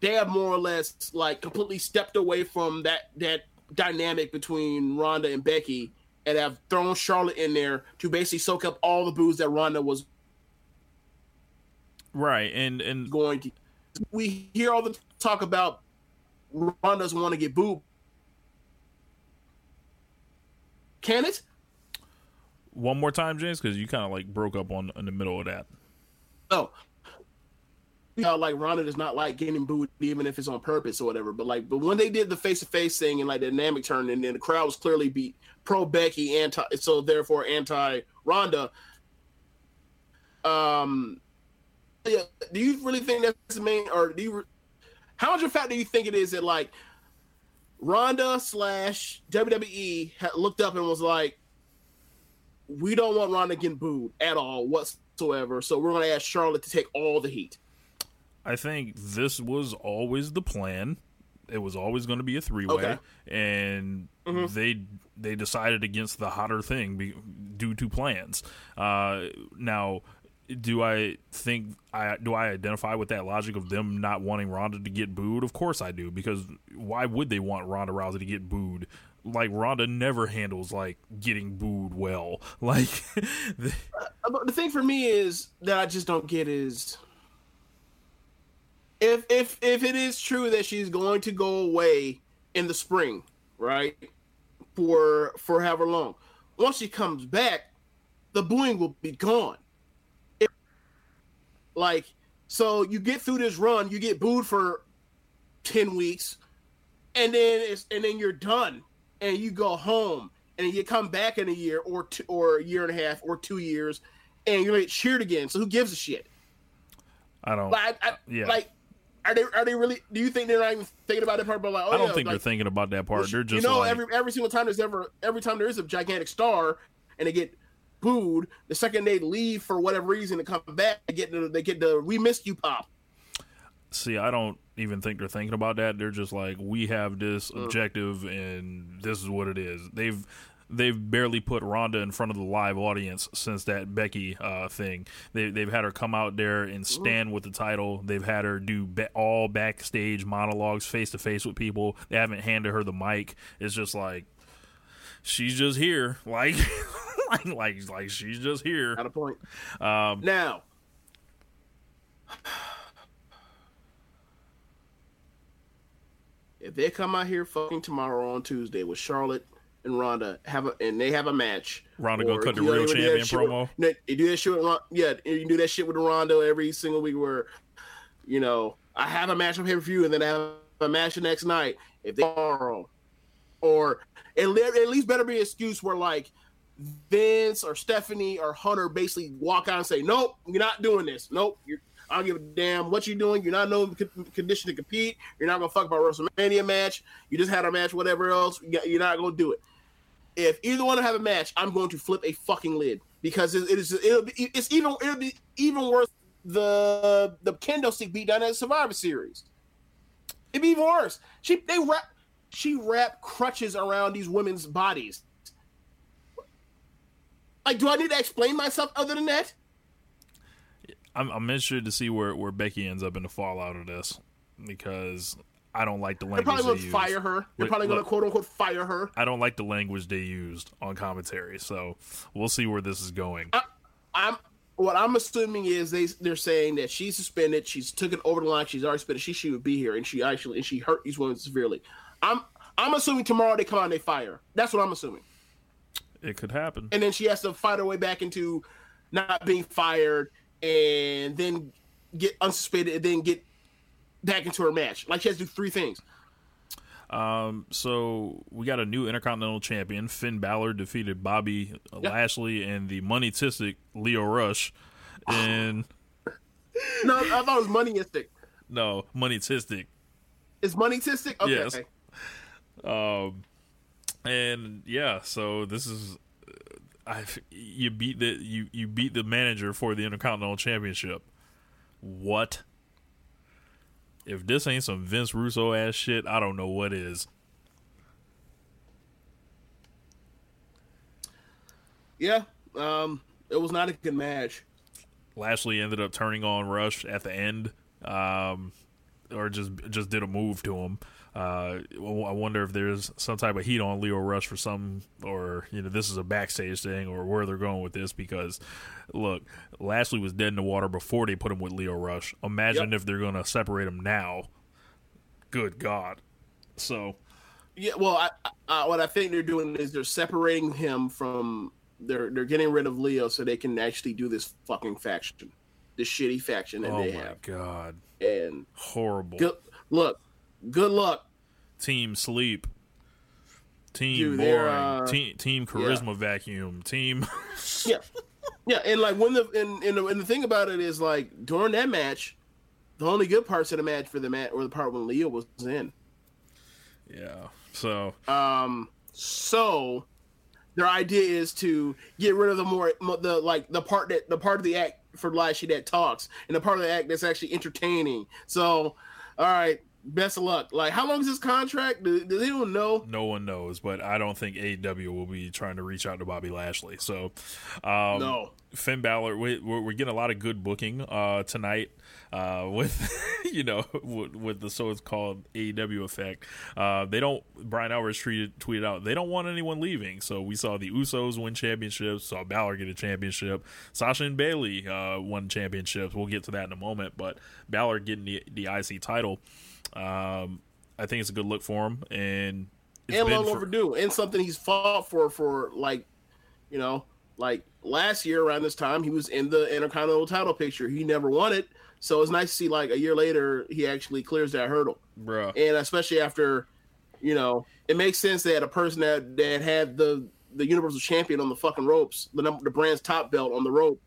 [SPEAKER 9] they have more or less like completely stepped away from that that dynamic between Ronda and Becky and have thrown Charlotte in there to basically soak up all the booze that Ronda was
[SPEAKER 8] right, and and
[SPEAKER 9] going to. We hear all the talk about Ronda doesn't want to get booed. Can it?
[SPEAKER 8] one more time, James, because you kind of like broke up on in the middle of that.
[SPEAKER 9] Oh, know, like Ronda does not like getting booed, even if it's on purpose or whatever. But like, but when they did the face to face thing and like the dynamic turn, and then the crowd was clearly beat pro Becky, anti, so therefore anti Ronda. Um, do you really think that's the main, or do you? How much of a fact do you think it is that like Ronda slash WWE had looked up and was like, we don't want Ronda getting booed at all whatsoever. So we're going to ask Charlotte to take all the heat.
[SPEAKER 8] I think this was always the plan. It was always going to be a three way,
[SPEAKER 9] Okay.
[SPEAKER 8] and
[SPEAKER 9] Mhm.
[SPEAKER 8] they they decided against the hotter thing be, due to plans. Uh, now, do I think I do I identify with that logic of them not wanting Ronda to get booed? Of course I do, because why would they want Ronda Rousey to get booed? Like Ronda never handles like getting booed well. Like the-
[SPEAKER 9] Uh, the thing for me is that I just don't get is if if if it is true that she's going to go away in the spring, right? For for however long. Once she comes back, the booing will be gone. Like so you get through this run, you get booed for 10 weeks and then it's and then you're done and you go home and you come back in a year or two, or a year and a half or two years and you're gonna get cheered again. So who gives a shit?
[SPEAKER 8] I don't.
[SPEAKER 9] Like, I,
[SPEAKER 8] yeah.
[SPEAKER 9] like are they are they really? Do you think they're not even thinking about that part? But like, oh
[SPEAKER 8] I don't
[SPEAKER 9] yeah,
[SPEAKER 8] think
[SPEAKER 9] like,
[SPEAKER 8] they're thinking about that part. They're just
[SPEAKER 9] you know,
[SPEAKER 8] like,
[SPEAKER 9] every every single time there's ever every time there is a gigantic star and they get booed, the second they leave for whatever reason to come back, they get the they get the we missed you pop.
[SPEAKER 8] See, I don't even think they're thinking about that. They're just like, we have this objective, and this is what it is. They've they've barely put Ronda in front of the live audience since that Becky uh, thing. They, they've had her come out there and stand with the title. They've had her do ba- all backstage monologues face to face with people. They haven't handed her the mic. It's just like she's just here, like like like like she's just here.
[SPEAKER 9] Got a point.
[SPEAKER 8] Um,
[SPEAKER 9] Now, if they come out here fucking tomorrow on Tuesday with Charlotte and Ronda have a and they have a match,
[SPEAKER 8] Ronda gonna cut the real
[SPEAKER 9] you do that
[SPEAKER 8] champion
[SPEAKER 9] with-
[SPEAKER 8] promo?
[SPEAKER 9] you do that shit with yeah, you do that shit with Rondo every single week where, you know, I have a match on pay per view and then I have a match the next night. If they tomorrow, or at least better be an excuse where like Vince or Stephanie or Hunter basically walk out and say, "Nope, you're not doing this. Nope, I don't give a damn what you're doing. You're not no con- condition to compete. You're not gonna fuck about WrestleMania match. You just had a match, whatever else. You're not gonna do it. If either one have a match, I'm going to flip a fucking lid because it, it is it'll be, it's even it'll be even worse the the kendo stick beat down at Survivor Series. It'd be even worse. She they wrap she wrapped crutches around these women's bodies. Like, do I need to explain myself other than that?
[SPEAKER 8] I'm, I'm interested to see where, where Becky ends up in the fallout of this because I don't like the language.
[SPEAKER 9] They're probably
[SPEAKER 8] they
[SPEAKER 9] going to fire her. They're
[SPEAKER 8] Look-
[SPEAKER 9] probably going to quote unquote fire her.
[SPEAKER 8] I don't like the language they used on commentary, so we'll see where this is going.
[SPEAKER 9] I'm what I'm assuming is they they're saying that she's suspended. She's took it over the line. She's already suspended. She she would be here, and she actually and she hurt these women severely. I'm I'm assuming tomorrow they come out and they fire. That's what I'm assuming.
[SPEAKER 8] It could happen.
[SPEAKER 9] and then she has to fight her way back into not being fired and then get unsuspended and then get back into her match. Like she has to do three things.
[SPEAKER 8] Um, so we got a new Intercontinental Champion. Finn Balor defeated Bobby Lashley and the Money Tistic Lio Rush. And
[SPEAKER 9] No, I thought it was moneyistic.
[SPEAKER 8] no, Money Tistic.
[SPEAKER 9] Is money tistic? Okay.
[SPEAKER 8] Yes. Um, and yeah, so this is I you beat the you you beat the manager for the Intercontinental Championship. What? If this ain't some Vince Russo ass shit, I don't know what is.
[SPEAKER 9] Yeah. Um, it was not a good match.
[SPEAKER 8] Lashley ended up turning on Rush at the end, um, or just just did a move to him. Uh, I wonder if there's some type of heat on Lio Rush for some, or you know, this is a backstage thing, or where they're going with this. Because look, Lashley was dead in the water before they put him with Lio Rush. Imagine if they're gonna separate him now. Good God! So
[SPEAKER 9] Yeah. Well, I, I, what I think they're doing is they're separating him from. They're they're getting rid of Lio so they can actually do this fucking faction, this shitty faction that
[SPEAKER 8] oh
[SPEAKER 9] they
[SPEAKER 8] my
[SPEAKER 9] have.
[SPEAKER 8] God,
[SPEAKER 9] And
[SPEAKER 8] horrible.
[SPEAKER 9] good look, good luck.
[SPEAKER 8] Team sleep. Team
[SPEAKER 9] Dude,
[SPEAKER 8] boring.
[SPEAKER 9] uh,
[SPEAKER 8] team team charisma vacuum. Team.
[SPEAKER 9] yeah, yeah, and like when the and, and the and the thing about it is like during that match, the only good parts of the match for the match or the part when Lio was in.
[SPEAKER 8] yeah. So
[SPEAKER 9] Um, so their idea is to get rid of the more the like the part that the part of the act for Lashley that talks and the part of the act that's actually entertaining. So, all right, best of luck. Like, how long is this contract? Do, do they don't know?
[SPEAKER 8] no one knows, but I don't think AEW will be trying to reach out to Bobby Lashley. So, um,
[SPEAKER 9] No.
[SPEAKER 8] Finn Balor, we, we're, we're getting a lot of good booking uh, tonight uh, with you know with, with the so-called AEW effect. Uh, they don't. Bryan Alvarez tweeted tweeted out they don't want anyone leaving. So we saw the Usos win championships, saw Balor get a championship, Sasha and Bayley uh, won championships. We'll get to that in a moment, but Balor getting the the IC title. Um, I think it's a good look for him, and it's
[SPEAKER 9] and long
[SPEAKER 8] for-
[SPEAKER 9] overdue, and something he's fought for for like, you know, like last year around this time he was in the Intercontinental title picture. He never won it, so it's nice to see like a year later he actually clears that hurdle.
[SPEAKER 8] bro.
[SPEAKER 9] And especially after, you know, it makes sense that a person that that had the the Universal Champion on the fucking ropes, the number the brand's top belt on the rope.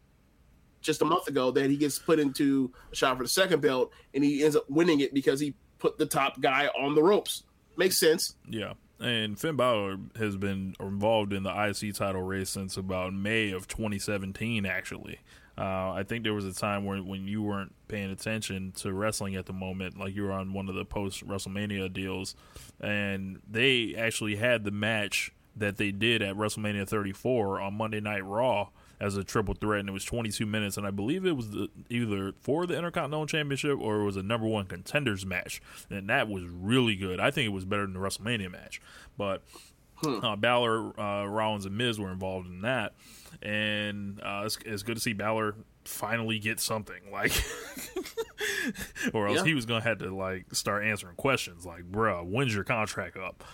[SPEAKER 9] Just a month ago, that he gets put into a shot for the second belt, and he ends up winning it because he put the top guy on the ropes. Makes sense.
[SPEAKER 8] Yeah. And Finn Balor has been involved in the IC title race since about May of 2017, actually. Uh, I think there was a time when when you weren't paying attention to wrestling at the moment, like you were on one of the post WrestleMania deals, and they actually had the match that they did at WrestleMania 34 on Monday Night Raw as a triple threat, and it was 22 minutes, and I believe it was the, either for the Intercontinental Championship or it was a number one contenders match, and that was really good. I think it was better than the WrestleMania match, but uh, Balor, uh, Rollins, and Miz were involved in that, and uh, it's, it's good to see Balor finally get something like, or else
[SPEAKER 9] Yeah.
[SPEAKER 8] he was gonna have to like start answering questions like, "Bruh, when's your contract up?"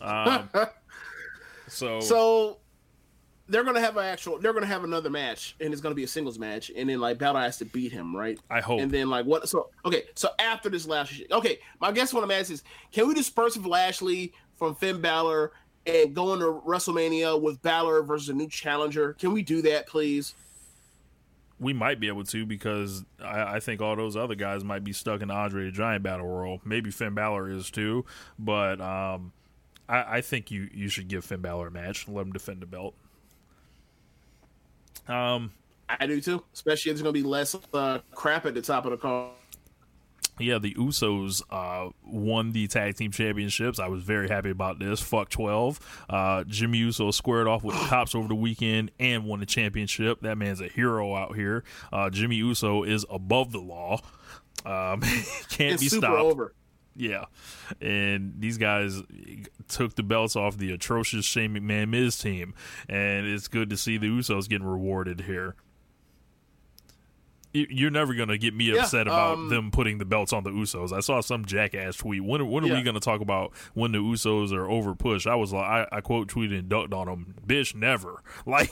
[SPEAKER 8] Um, so,
[SPEAKER 9] So they're gonna have an actual. They're gonna have another match, and it's gonna be a singles match, and then like Balor has to beat him, right?
[SPEAKER 8] I hope.
[SPEAKER 9] And then like what? So okay, so after this Lashley, okay, my guess what I'm asking is, can we disperse Lashley from Finn Balor and go into WrestleMania with Balor versus a new challenger? Can we do that, please?
[SPEAKER 8] we might be able to because I, I think all those other guys might be stuck in the Andre the Giant battle royal. Maybe Finn Balor is too, but um, I, I think you you should give Finn Balor a match and let him defend the belt. Um,
[SPEAKER 9] I do too, especially if there's gonna be less uh, crap at the top of the card.
[SPEAKER 8] yeah, the Usos uh, won the tag team championships. I was very happy about this. Fuck twelve. Uh, Jimmy Uso squared off with the cops over the weekend and won the championship. That man's a hero out here. Uh, Jimmy Uso is above the law. Um, can't
[SPEAKER 9] It's
[SPEAKER 8] be
[SPEAKER 9] super
[SPEAKER 8] stopped.
[SPEAKER 9] over.
[SPEAKER 8] Yeah, and these guys took the belts off the atrocious Shane McMahon Miz team, and it's good to see the Usos getting rewarded here. You- You're never gonna get me
[SPEAKER 9] Yeah,
[SPEAKER 8] upset about
[SPEAKER 9] um,
[SPEAKER 8] them putting the belts on the Usos. I saw some jackass tweet. When when are we gonna talk about when the Usos are over pushed? I was like, I, I quote tweeted and ducked on them. Bitch, never. Like,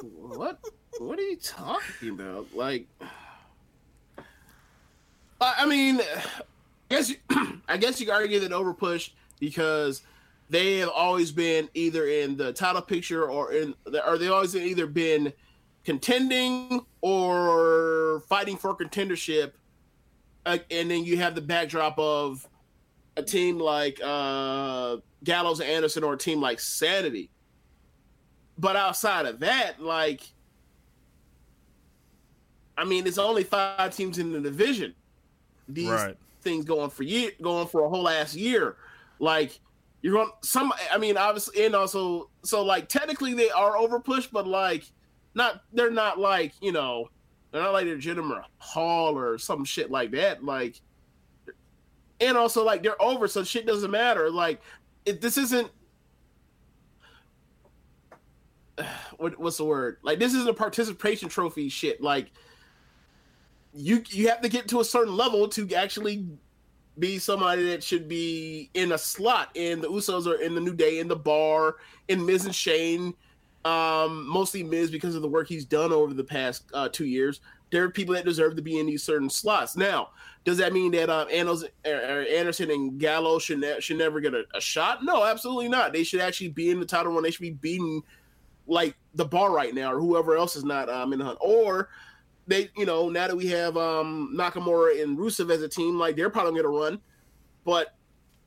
[SPEAKER 9] What? What are you talking about? Like, I mean, I guess you, I guess you could argue that overpush because they have always been either in the title picture or in or they always either been contending or fighting for contendership, uh, and then you have the backdrop of a team like uh, Gallows and Anderson or a team like Sanity. But outside of that, like, I mean, it's only five teams in the division. These
[SPEAKER 8] Right.
[SPEAKER 9] things going for year, going for a whole ass year. Like, you're going some. I mean, obviously, and also, so like technically they are over pushed, but like, not they're not like you know, they're not like the legitimate Hall or some shit like that. Like, and also like they're over, so shit doesn't matter. Like, it, this isn't what, what's the word? Like this isn't a participation trophy shit. Like you you have to get to a certain level to actually be somebody that should be in a slot. And the Usos are in the New Day, in the Bar, in Miz and Shane. Um, mostly Miz because of the work he's done over the past uh, two years. There are people that deserve to be in these certain slots. Now, does that mean that um, Anderson, er, and Gallo should ne- should never get a, a shot? No, absolutely not. They should actually be in the title run. They should be beating like the bar right now or whoever else is not um in the hunt or they you know now that we have um nakamura and rusev as a team like they're probably gonna run but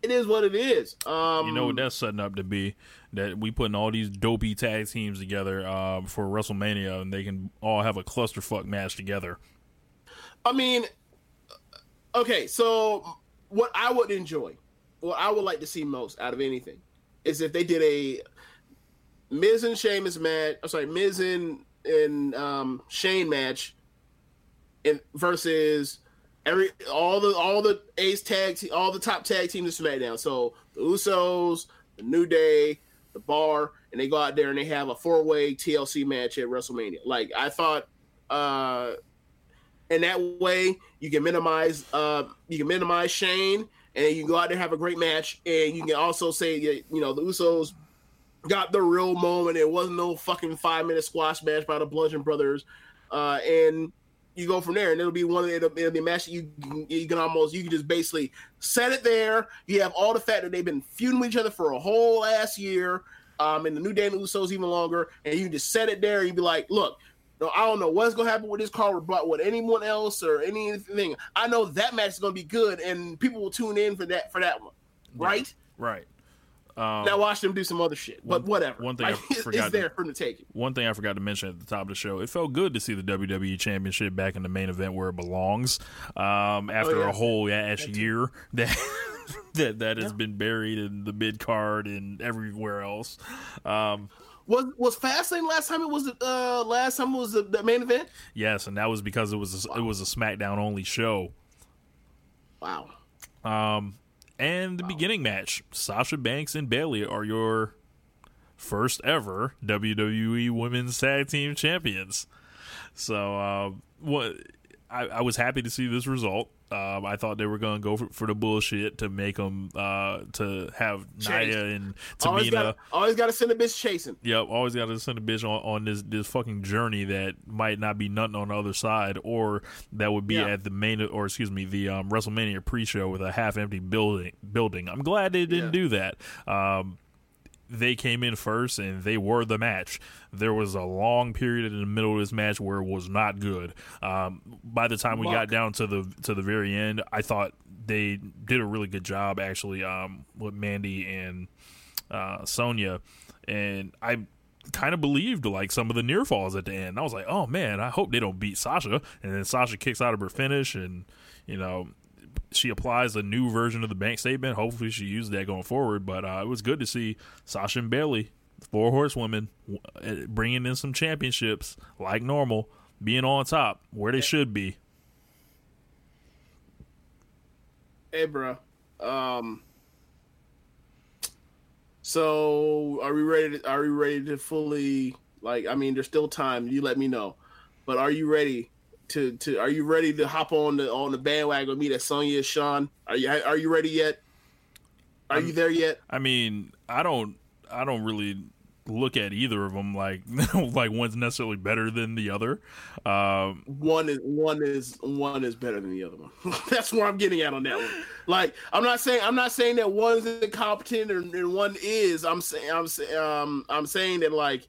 [SPEAKER 9] it is what it is um
[SPEAKER 8] you know what that's setting up to be? That we putting all these dopey tag teams together um, for WrestleMania, and they can all have a clusterfuck match together.
[SPEAKER 9] i mean okay so what i would enjoy what i would like to see most out of anything is if they did a miz and Sheamus match i'm sorry miz and and um shane match and versus every all the all the ace tag te- all the top tag teams in SmackDown. So the Usos, the New Day, the Bar, and they go out there and they have a four way TLC match at WrestleMania. Like I thought, uh, and that way you can minimize uh you can minimize Shane and you go out there have a great match and you can also say you know the Usos got the real moment. It wasn't no fucking five minute squash match by the Bludgeon Brothers, uh, and you go from there, and it'll be one of the, it'll, it'll be a match that you you can almost you can just basically set it there. You have all the fact that they've been feuding with each other for a whole ass year, um, and the New Day and the Usos even longer, and you can just set it there. and You be like, look. No, I don't know what's gonna happen with this card, but with anyone else or anything, I know that match is gonna be good, and people will tune in for that for that one, right?
[SPEAKER 8] Right. Um,
[SPEAKER 9] now watch them do some other shit, but
[SPEAKER 8] one-
[SPEAKER 9] whatever.
[SPEAKER 8] one thing
[SPEAKER 9] Like,
[SPEAKER 8] I forgot
[SPEAKER 9] it's there
[SPEAKER 8] to-
[SPEAKER 9] for the taking.
[SPEAKER 8] One thing I forgot to mention at the top of the show, it felt good to see the WWE Championship back in the main event where it belongs. Um, after
[SPEAKER 9] Oh, yeah.
[SPEAKER 8] a whole ass year that that that has been buried in the mid card and everywhere else. Um,
[SPEAKER 9] Was was Fastlane last time? It was uh, last time it was the, the main event.
[SPEAKER 8] yes, and that was because it was a, it was a SmackDown only show.
[SPEAKER 9] Wow.
[SPEAKER 8] Um, and the beginning match, Sasha Banks and Bayley are your first ever WWE Women's Tag Team Champions. So, uh, what I, I was happy to see this result. Um, I thought they were going to go for, for the bullshit to make them uh, to have
[SPEAKER 9] Chase.
[SPEAKER 8] Nia and Tamina.
[SPEAKER 9] always got to send a bitch chasing.
[SPEAKER 8] Yep, always got to send a bitch on, on this this fucking journey that might not be nothing on the other side, or that would be
[SPEAKER 9] Yeah.
[SPEAKER 8] at the main or excuse me the um, WrestleMania pre-show with a half empty building. Building. I'm glad they didn't
[SPEAKER 9] Yeah.
[SPEAKER 8] do that. Um, they came in first and they were the match. There was a long period in the middle of this match where it was not good. Um, by the time we got down to the to the very end, I thought they did a really good job actually um, with Mandy and uh, Sonya, and I kind of believed like some of the near falls at the end. I was like, oh man, I hope they don't beat Sasha. And then Sasha kicks out of her finish, and you know she applies a new version of the bank statement. Hopefully, she uses that going forward. But uh, it was good to see Sasha and Bayley, four horsewomen, uh, bringing in some championships like normal, being on top where they should be.
[SPEAKER 9] Hey, bro. Um. So, are we ready? To, are we ready to fully like? I mean, there's still time. You let me know. But are you ready to to? Are you ready to hop on the on the bandwagon with me? That Sonya Sean. Are you Are you ready yet? Are you there yet?
[SPEAKER 8] I mean, I don't, I don't really look at either of them like like one's necessarily better than the other. Um,
[SPEAKER 9] one is one is one is better than the other one. That's where I'm getting at on that one. Like I'm not saying I'm not saying that one's incompetent and, and one is. I'm saying I'm saying um I'm saying that like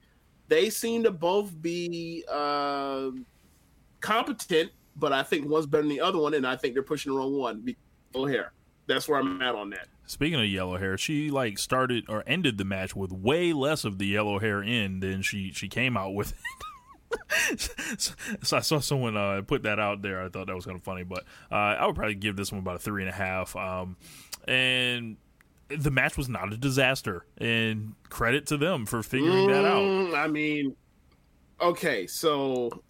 [SPEAKER 9] they seem to both be uh, competent, but I think one's better than the other one, and I think they're pushing the wrong one. Be- O'Hare. That's where I'm at on that.
[SPEAKER 8] Speaking of yellow hair, she like started or ended the match with way less of the yellow hair in than she she came out with. so I saw someone uh, put that out there. I thought that was kind of funny, but uh, I would probably give this one about a three and a half. Um, and the match was not a disaster, and credit to them for figuring that out.
[SPEAKER 9] Mm, I mean, okay, so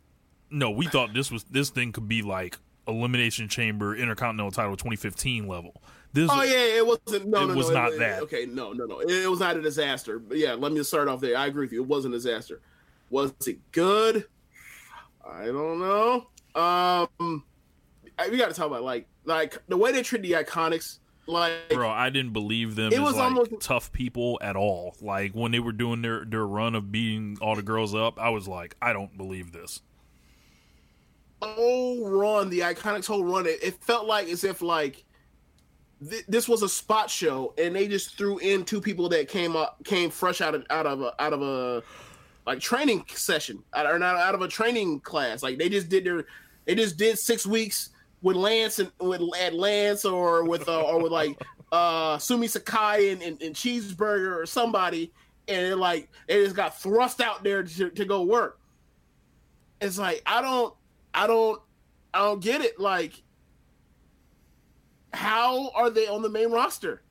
[SPEAKER 8] No, we thought this was this thing could be like Elimination Chamber Intercontinental Title 2015 level. This
[SPEAKER 9] Oh yeah, it wasn't. No,
[SPEAKER 8] It
[SPEAKER 9] no,
[SPEAKER 8] was
[SPEAKER 9] no,
[SPEAKER 8] not
[SPEAKER 9] it-
[SPEAKER 8] that.
[SPEAKER 9] Okay, no, no, no. It, was not a disaster. But yeah, let me start off there. I agree with you. It wasn't a disaster. Was it good? I don't know. Um, I- we got to talk about like like the way they treat the iconics. Like,
[SPEAKER 8] Bro, I didn't believe them
[SPEAKER 9] It
[SPEAKER 8] as
[SPEAKER 9] was
[SPEAKER 8] like
[SPEAKER 9] almost-
[SPEAKER 8] tough people at all. Like when they were doing their their run of beating all the girls up, I was like, I don't believe this.
[SPEAKER 9] Whole run, the Iconics whole run, it, it felt like as if like th- this was a spot show, and they just threw in two people that came up, came fresh out of out of a, out of a like training session, or not out of a training class. Like they just did their, they just did six weeks with Lance and with at Lance or with uh, or with like uh Sumi Sakai and, and, and Cheeseburger or somebody, and it, like they just got thrust out there to, to go work. It's like I don't, I don't, I don't get it. Like, how are they on the main roster?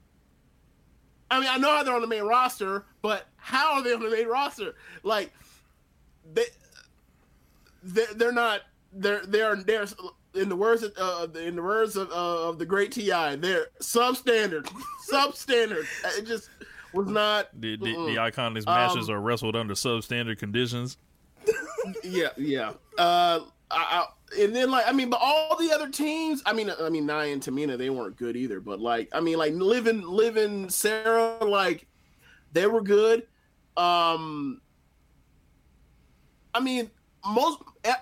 [SPEAKER 9] I mean, I know how they're on the main roster, but how are they on the main roster? Like, they, they're, they're not. They're they're they're in the words of uh, in the words of, uh, of the great Ti. They're substandard, substandard. It just was not.
[SPEAKER 8] The the,
[SPEAKER 9] mm-mm.
[SPEAKER 8] the Iconics matches
[SPEAKER 9] Um,
[SPEAKER 8] are wrestled under substandard conditions.
[SPEAKER 9] yeah, yeah. Uh, I, and then like I mean, but all the other teams, I mean, I mean, Nia and Tamina, they weren't good either. But like, I mean, like living, living Sarah, like they were good. Um, I mean, most eh,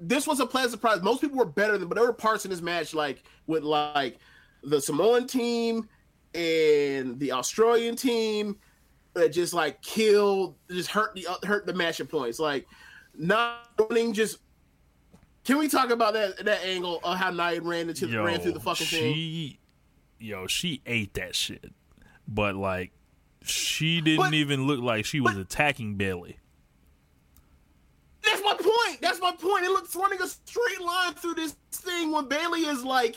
[SPEAKER 9] this was a pleasant surprise. Most people were better than, but there were parts in this match like with like the Samoan team and the Australian team that just like killed, just hurt the hurt the matchup points. Like not running, just. Can we talk about that that angle of how Nia ran into
[SPEAKER 8] Yo,
[SPEAKER 9] ran through the fucking thing?
[SPEAKER 8] she, yo, she ate that shit. But like, She didn't
[SPEAKER 9] But-
[SPEAKER 8] even look like she was attacking Bayley.
[SPEAKER 9] That's my point. That's my point. It looks running a straight line through this thing when Bayley is like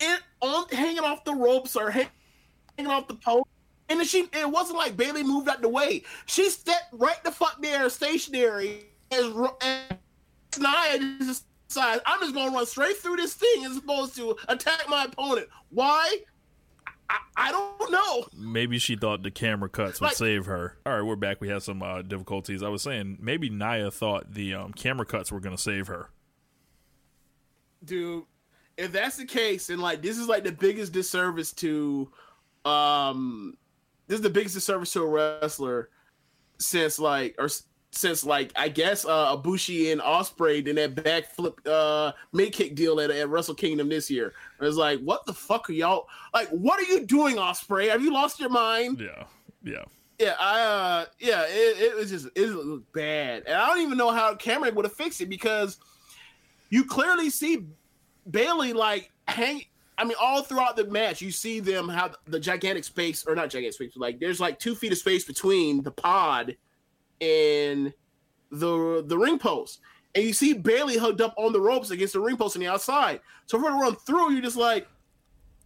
[SPEAKER 9] in, on hanging off the ropes or hang, hanging off the post. And then she it wasn't like Bayley moved out the way. She stepped right the fuck there stationary as, as Nia just decided, I'm just gonna run straight through this thing as opposed to attack my opponent. Why? I, I don't know.
[SPEAKER 8] Maybe she thought the camera cuts would
[SPEAKER 9] Like-
[SPEAKER 8] save her. All right, we're back. We had some uh, difficulties. I was saying maybe Nia thought the um, camera cuts were going to save her.
[SPEAKER 9] dude if that's the case and like this is like the biggest disservice to um this is the biggest disservice to a wrestler since like or since like i guess uh ibushi and ospreay did that backflip uh mid kick deal at, at wrestle kingdom this year it was like what the fuck are y'all like what are you doing ospreay have you lost your mind
[SPEAKER 8] Yeah, yeah.
[SPEAKER 9] yeah, I uh yeah, it, it was just it looked bad. And I don't even know how Cameron would have fixed it because you clearly see Bayley like hang I mean, all throughout the match, you see them have the gigantic space, or not gigantic space, but like there's like two feet of space between the pod and the the ring post, and you see Bayley hugged up on the ropes against the ring post on the outside. So for her to run through, you're just like,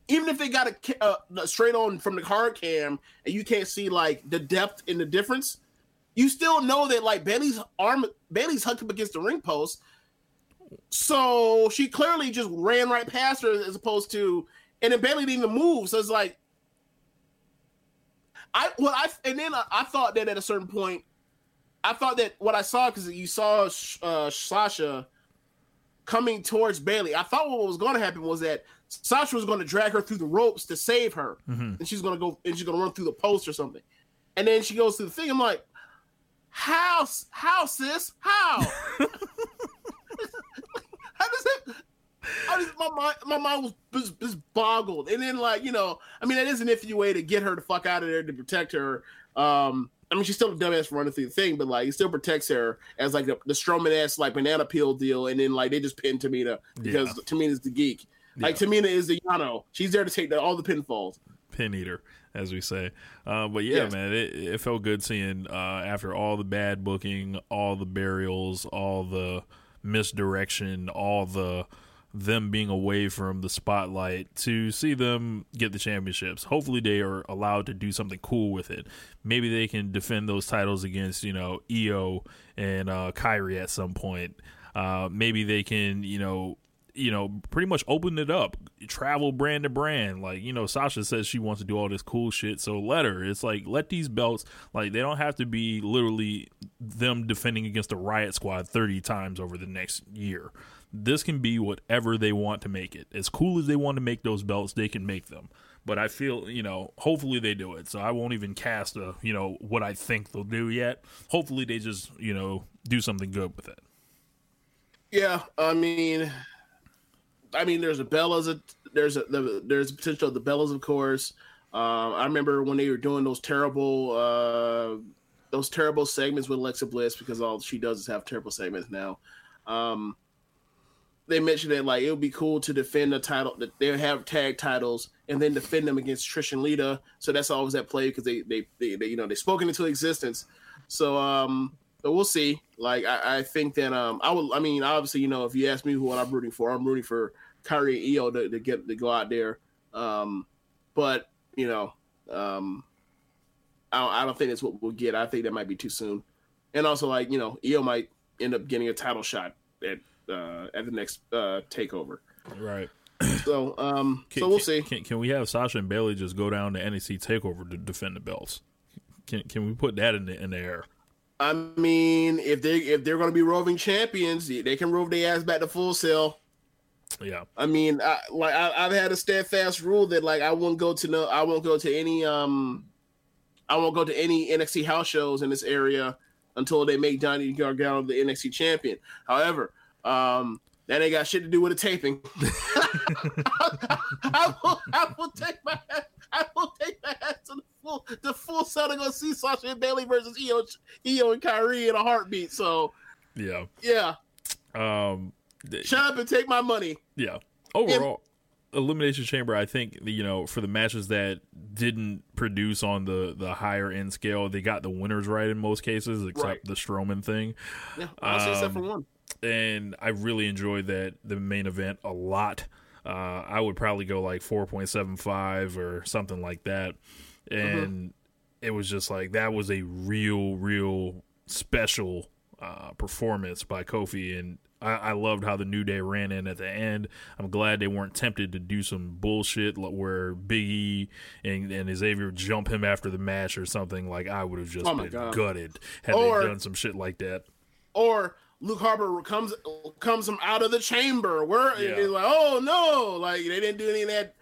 [SPEAKER 9] even if they got a uh, straight on from the hard cam and you can't see like the depth and the difference, you still know that like Bayley's arm, Bayley's hugged up against the ring post. So she clearly just ran right past her as opposed to, and then Bayley didn't even move. So it's like, I what I and then I, I thought that at a certain point, I thought that what I saw because you saw uh, Sasha coming towards Bayley. I thought what was going to happen was that Sasha was going to drag her through the ropes to save her, and she's going to go and she's going to run through the post or something. And then she goes through the thing. I'm like, how, how, sis, how? how does it? I just, my mind, my mind was just, just boggled. And then, like, you know, I mean, that is an iffy way to get her to fuck out of there to protect her. Um, I mean, she's still a dumbass for running through the thing, but like, it still protects her as like the, the Strowman ass like banana peel deal. And then like they just pin Tamina because Tamina's the geek. Like Tamina is the Yano. She's there to take the, all the pinfalls.
[SPEAKER 8] pin eater, as we say. Uh, but yeah,
[SPEAKER 9] Yes.
[SPEAKER 8] man, it, it felt good seeing uh, after all the bad booking, all the burials, all the misdirection, all the them being away from the spotlight to see them get the championships. Hopefully, they are allowed to do something cool with it. Maybe they can defend those titles against you know Io and uh, Kairi at some point. Uh, maybe they can you know you know, pretty much open it up, travel brand to brand. Like, you know, Sasha says she wants to do all this cool shit, so let her. It's like, let these belts, like, they don't have to be literally them defending against the Riot Squad 30 times over the next year. This can be whatever they want to make it. As cool as they want to make those belts, they can make them. But I feel, you know, hopefully they do it. So I won't even cast a, you know, what I think they'll do yet. Hopefully they just, you know, do something good with it.
[SPEAKER 9] Yeah, I mean, I mean, there's a Bellas, a, there's a the, there's a potential of the Bellas, of course. Um, I remember when they were doing those terrible, uh, those terrible segments with Alexa Bliss because all she does is have terrible segments now. Um, they mentioned that like it would be cool to defend the title that they have tag titles and then defend them against Trish and Lita. So that's always at play because they, they they they you know they spoken into existence. So um, but we'll see. Like I, I think that um I would I mean obviously you know if you ask me who I'm rooting for I'm rooting for Kairi and Io to, to get to go out there. Um, but you know um I don't, I don't think that's what we'll get. I think that might be too soon. And also like you know Io might end up getting a title shot at uh at the next uh takeover.
[SPEAKER 8] Right.
[SPEAKER 9] So um
[SPEAKER 8] Can,
[SPEAKER 9] so we'll
[SPEAKER 8] can-
[SPEAKER 9] see.
[SPEAKER 8] Can, can we have Sasha and Bayley just go down to NXT Takeover to defend the belts? Can can we put that in the in the air?
[SPEAKER 9] I mean, if they if they're going to be roving champions, they can rove their ass back to Full Sail.
[SPEAKER 8] Yeah,
[SPEAKER 9] I mean, I, like I, I've had a steadfast rule that like I won't go to no, I won't go to any um, I won't go to any NXT house shows in this area until they make Johnny Gargano the NXT champion. However, um, that ain't got shit to do with the taping. I, will, I will take my I will take my ass to the full the full set to see Sasha and Bayley versus Io, Io and Kairi in a heartbeat. So
[SPEAKER 8] yeah.
[SPEAKER 9] yeah,
[SPEAKER 8] Um,
[SPEAKER 9] shut up and take my money.
[SPEAKER 8] yeah. Overall, Elimination Chamber, I think you know for the matches that didn't produce on the the higher end scale, they got the winners right in most cases, except
[SPEAKER 9] Right.
[SPEAKER 8] the Strowman thing.
[SPEAKER 9] Yeah, honestly, except for
[SPEAKER 8] Um,
[SPEAKER 9] one.
[SPEAKER 8] And I really enjoyed that the main event a lot. Uh, I would probably go like four point seven five or something like that, and it was just like that was a real, real special uh, performance by Kofi, and I, I loved how the New Day ran in at the end. I'm glad they weren't tempted to do some bullshit where Big E and, and Xavier jump him after the match or something. Like I would have just
[SPEAKER 9] Oh
[SPEAKER 8] been
[SPEAKER 9] God.
[SPEAKER 8] gutted had
[SPEAKER 9] Or-
[SPEAKER 8] they done some shit like that.
[SPEAKER 9] Or Luke Harper comes comes from out of the chamber. Where
[SPEAKER 8] Yeah.
[SPEAKER 9] it's like, oh no, like they didn't do any of that.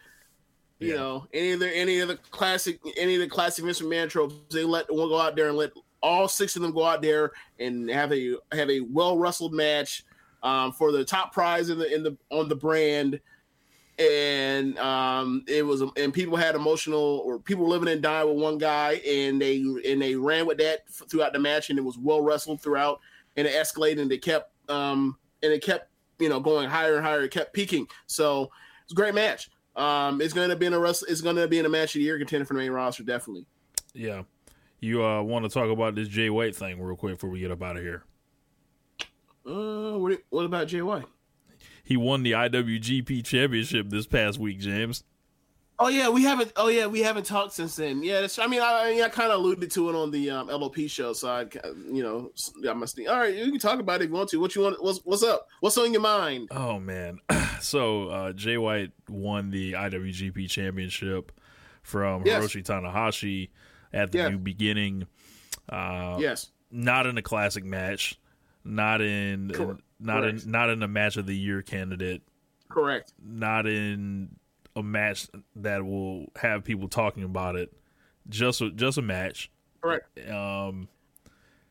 [SPEAKER 9] You
[SPEAKER 8] Yeah.
[SPEAKER 9] know, any of the any of the classic any of the classic Mr. Man tropes. They let one go out there and let all six of them go out there and have a have a well wrestled match um, for the top prize in the in the on the brand. And um, it was, and people had emotional, or people living and dying with one guy, and they and they ran with that throughout the match, and it was well wrestled throughout and it escalated and it kept um and it kept you know going higher and higher it kept peaking so it's a great match um it's gonna be in a wrestle it's gonna be in a match of the year contender for the main roster definitely
[SPEAKER 8] Yeah. You uh, want to talk about this Jay White thing real quick before we get up out of here?
[SPEAKER 9] uh what, what about White?
[SPEAKER 8] He won the IWGP Championship this past week, James.
[SPEAKER 9] Oh yeah we haven't oh yeah we haven't talked since then yeah that's, I mean I, I, mean, I kind of alluded to it on the um, LOP show so I you know I must all right you can talk about it if you want to what you want what's what's up what's on your mind
[SPEAKER 8] Oh man. so uh, Jay White won the IWGP Championship from
[SPEAKER 9] Yes.
[SPEAKER 8] Hiroshi Tanahashi at the
[SPEAKER 9] Yeah.
[SPEAKER 8] new beginning. Uh,
[SPEAKER 9] yes
[SPEAKER 8] Not in a classic match. Not in
[SPEAKER 9] Cor-
[SPEAKER 8] not
[SPEAKER 9] correct.
[SPEAKER 8] in not in a match of the year candidate.
[SPEAKER 9] correct
[SPEAKER 8] Not in a match that will have people talking about it. Just a, just a match.
[SPEAKER 9] correct
[SPEAKER 8] Um,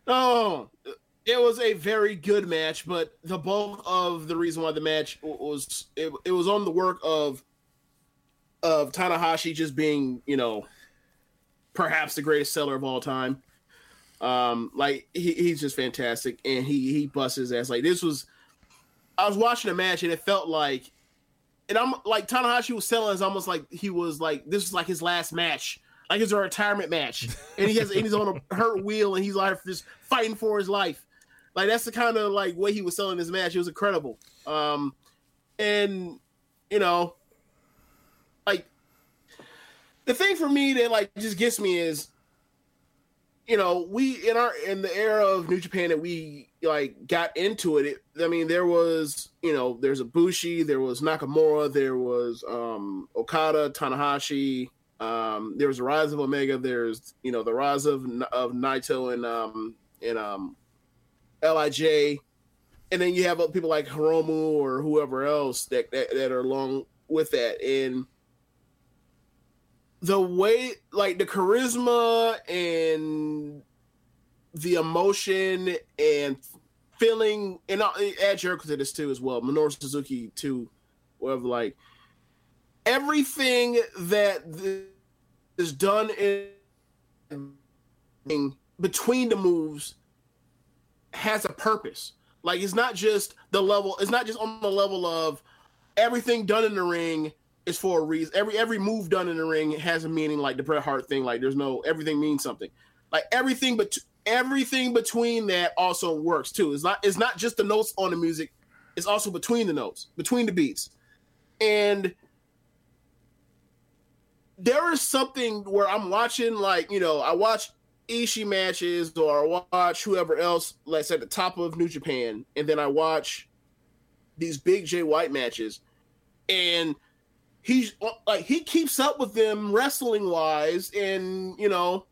[SPEAKER 9] Oh, it was a very good match, but the bulk of the reason why the match was it, it was on the work of of Tanahashi just being, you know, perhaps the greatest seller of all time. Um, like he, he's just fantastic, and he he busts his ass. Like this was, I was watching a match, and it felt like, and I'm like Tanahashi was selling is almost like he was like this was like his last match, like it's a retirement match, and he has and he's on a hurt wheel, and he's like just fighting for his life. Like that's the kind of like way he was selling this match. It was incredible. Um, and you know, like the thing for me that like just gets me is you know we in our in the era of new japan that we like got into it, it i mean there was you know there's a bushi there was nakamura there was um okada tanahashi um there was the rise of omega there's you know the rise of of naito and um and um lij and then you have people like hiromu or whoever else that that, that are along with that. And the way like the charisma and the emotion and feeling and I'll add Jericho to this too as well. Minoru Suzuki too. Whatever like everything that th- is done in between the moves has a purpose. Like it's not just the level it's not just on the level of everything done in the ring is for a reason. Every every move done in the ring has a meaning, like the Bret Hart thing. Like there's no everything means something. Like everything, but everything between that also works too. It's not it's not just the notes on the music. It's also between the notes, between the beats, and there is something where I'm watching, like you know, I watch Ishii matches or I watch whoever else, let's at the top of New Japan, and then I watch these big Jay White matches, and he's like he keeps up with them wrestling wise, and you know,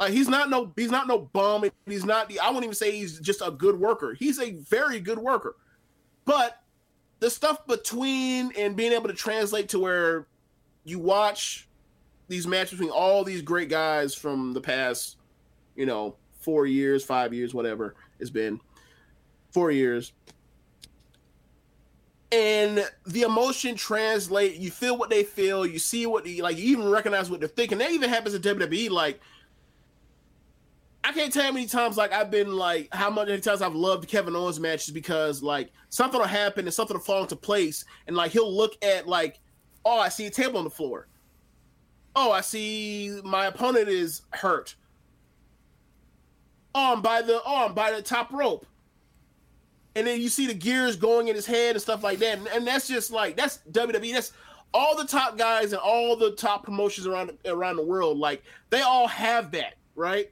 [SPEAKER 9] like he's not no he's not no bum. He's not. the I wouldn't even say he's just a good worker. He's a very good worker, but the stuff between and being able to translate to where you watch these matches between all these great guys from the past, you know, four years, five years, whatever it's been, four years and the emotion translate. You feel what they feel. You see what they like. You even recognize what they're thinking. That even happens at WWE. Like, I can't tell how many times like I've been like how many times I've loved Kevin Owens matches because like something will happen and something will fall into place, and like he'll look at like Oh, I see a table on the floor. Oh, I see my opponent is hurt. Oh, I'm by the oh, I'm by the top rope. And then you see the gears going in his head and stuff like that. And, and that's just like that's WWE. That's all the top guys and all the top promotions around around the world. Like they all have that, right?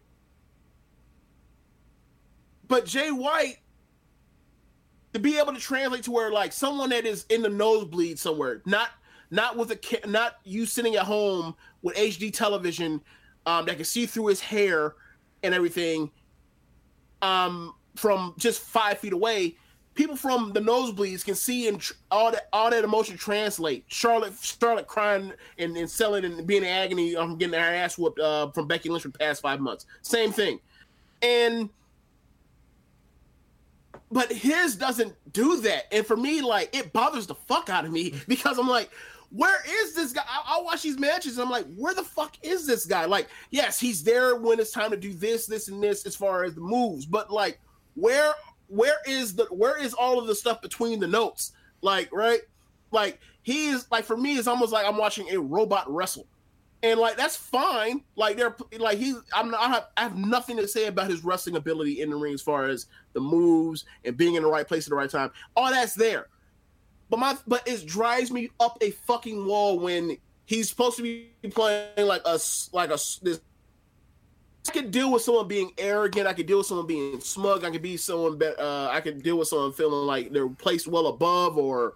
[SPEAKER 9] But Jay White to be able to translate to where like someone that is in the nosebleed somewhere, not not with a not you sitting at home with HD television um, that can see through his hair and everything um, from just five feet away. People from the nosebleeds can see and tr- all that all that emotion translate. Charlotte Charlotte crying and, and selling and being in agony um, getting her ass whooped uh, from Becky Lynch for the past five months. Same thing, and but his doesn't do that. And for me, like it bothers the fuck out of me because I'm like, where is this guy? I, I watch these matches and I'm like, where the fuck is this guy? Like, yes, he's there when it's time to do this, this, and this as far as the moves, but like, where where is the where is all of the stuff between the notes? Like, right? Like he is like for me, it's almost like I'm watching a robot wrestle and like that's fine. Like they're like he, I'm not, I have, I have nothing to say about his wrestling ability in the ring as far as the moves and being in the right place at the right time. All that's there, but my but it drives me up a fucking wall when he's supposed to be playing like a like a this. I could deal with someone being arrogant. I could deal with someone being smug. I could be someone. Be, uh, I could deal with someone feeling like they're placed well above or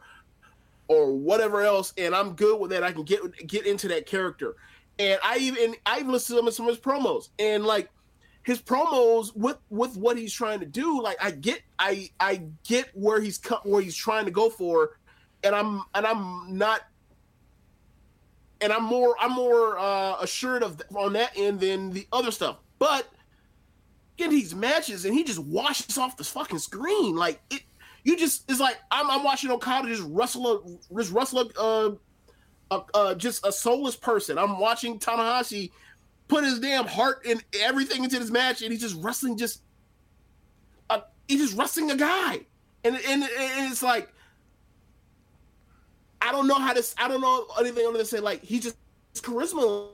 [SPEAKER 9] or whatever else, and I'm good with that. I can get get into that character and I even I even listened to some of some of his promos, and like his promos with with what he's trying to do, like I get I I get where he's cut where he's trying to go for, and I'm and I'm not. And I'm more I'm more uh, assured of on that end than the other stuff. But get these matches and he just washes off the fucking screen. Like it, you just it's like I'm, I'm watching Okada just wrestle a just wrestle a, uh, a, uh, just a soulless person. I'm watching Tanahashi put his damn heart and everything into this match, and he's just wrestling just a, he's just wrestling a guy, and and, and it's like I don't know how to I don't know anything other than say like he just his charisma.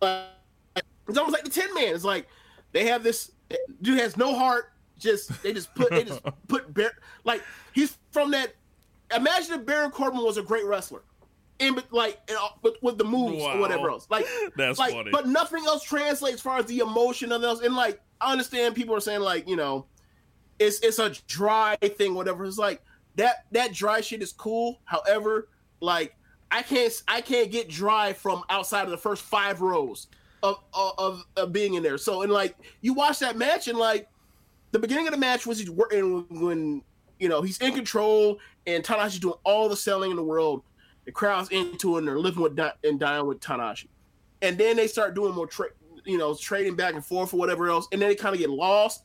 [SPEAKER 9] It's almost like the Tin Man. It's like they have this dude has no heart. Just they just put they just put bear like he's from that. Imagine if Baron Corbin was a great wrestler in like with, with the moves wow. or whatever else. Like
[SPEAKER 8] that's
[SPEAKER 9] like,
[SPEAKER 8] funny.
[SPEAKER 9] But nothing else translates as far as the emotion of else. And like I understand people are saying like you know, it's it's a dry thing, whatever. It's like that that dry shit is cool. However, like I can't I can't get dry from outside of the first five rows of of, of being in there. So and like you watch that match and like the beginning of the match was he's working when you know he's in control and Tanahashi's doing all the selling in the world the crowd's into it and they're living with and dying with Tanahashi. And then they start doing more, tra- you know, trading back and forth or whatever else. And then they kind of get lost.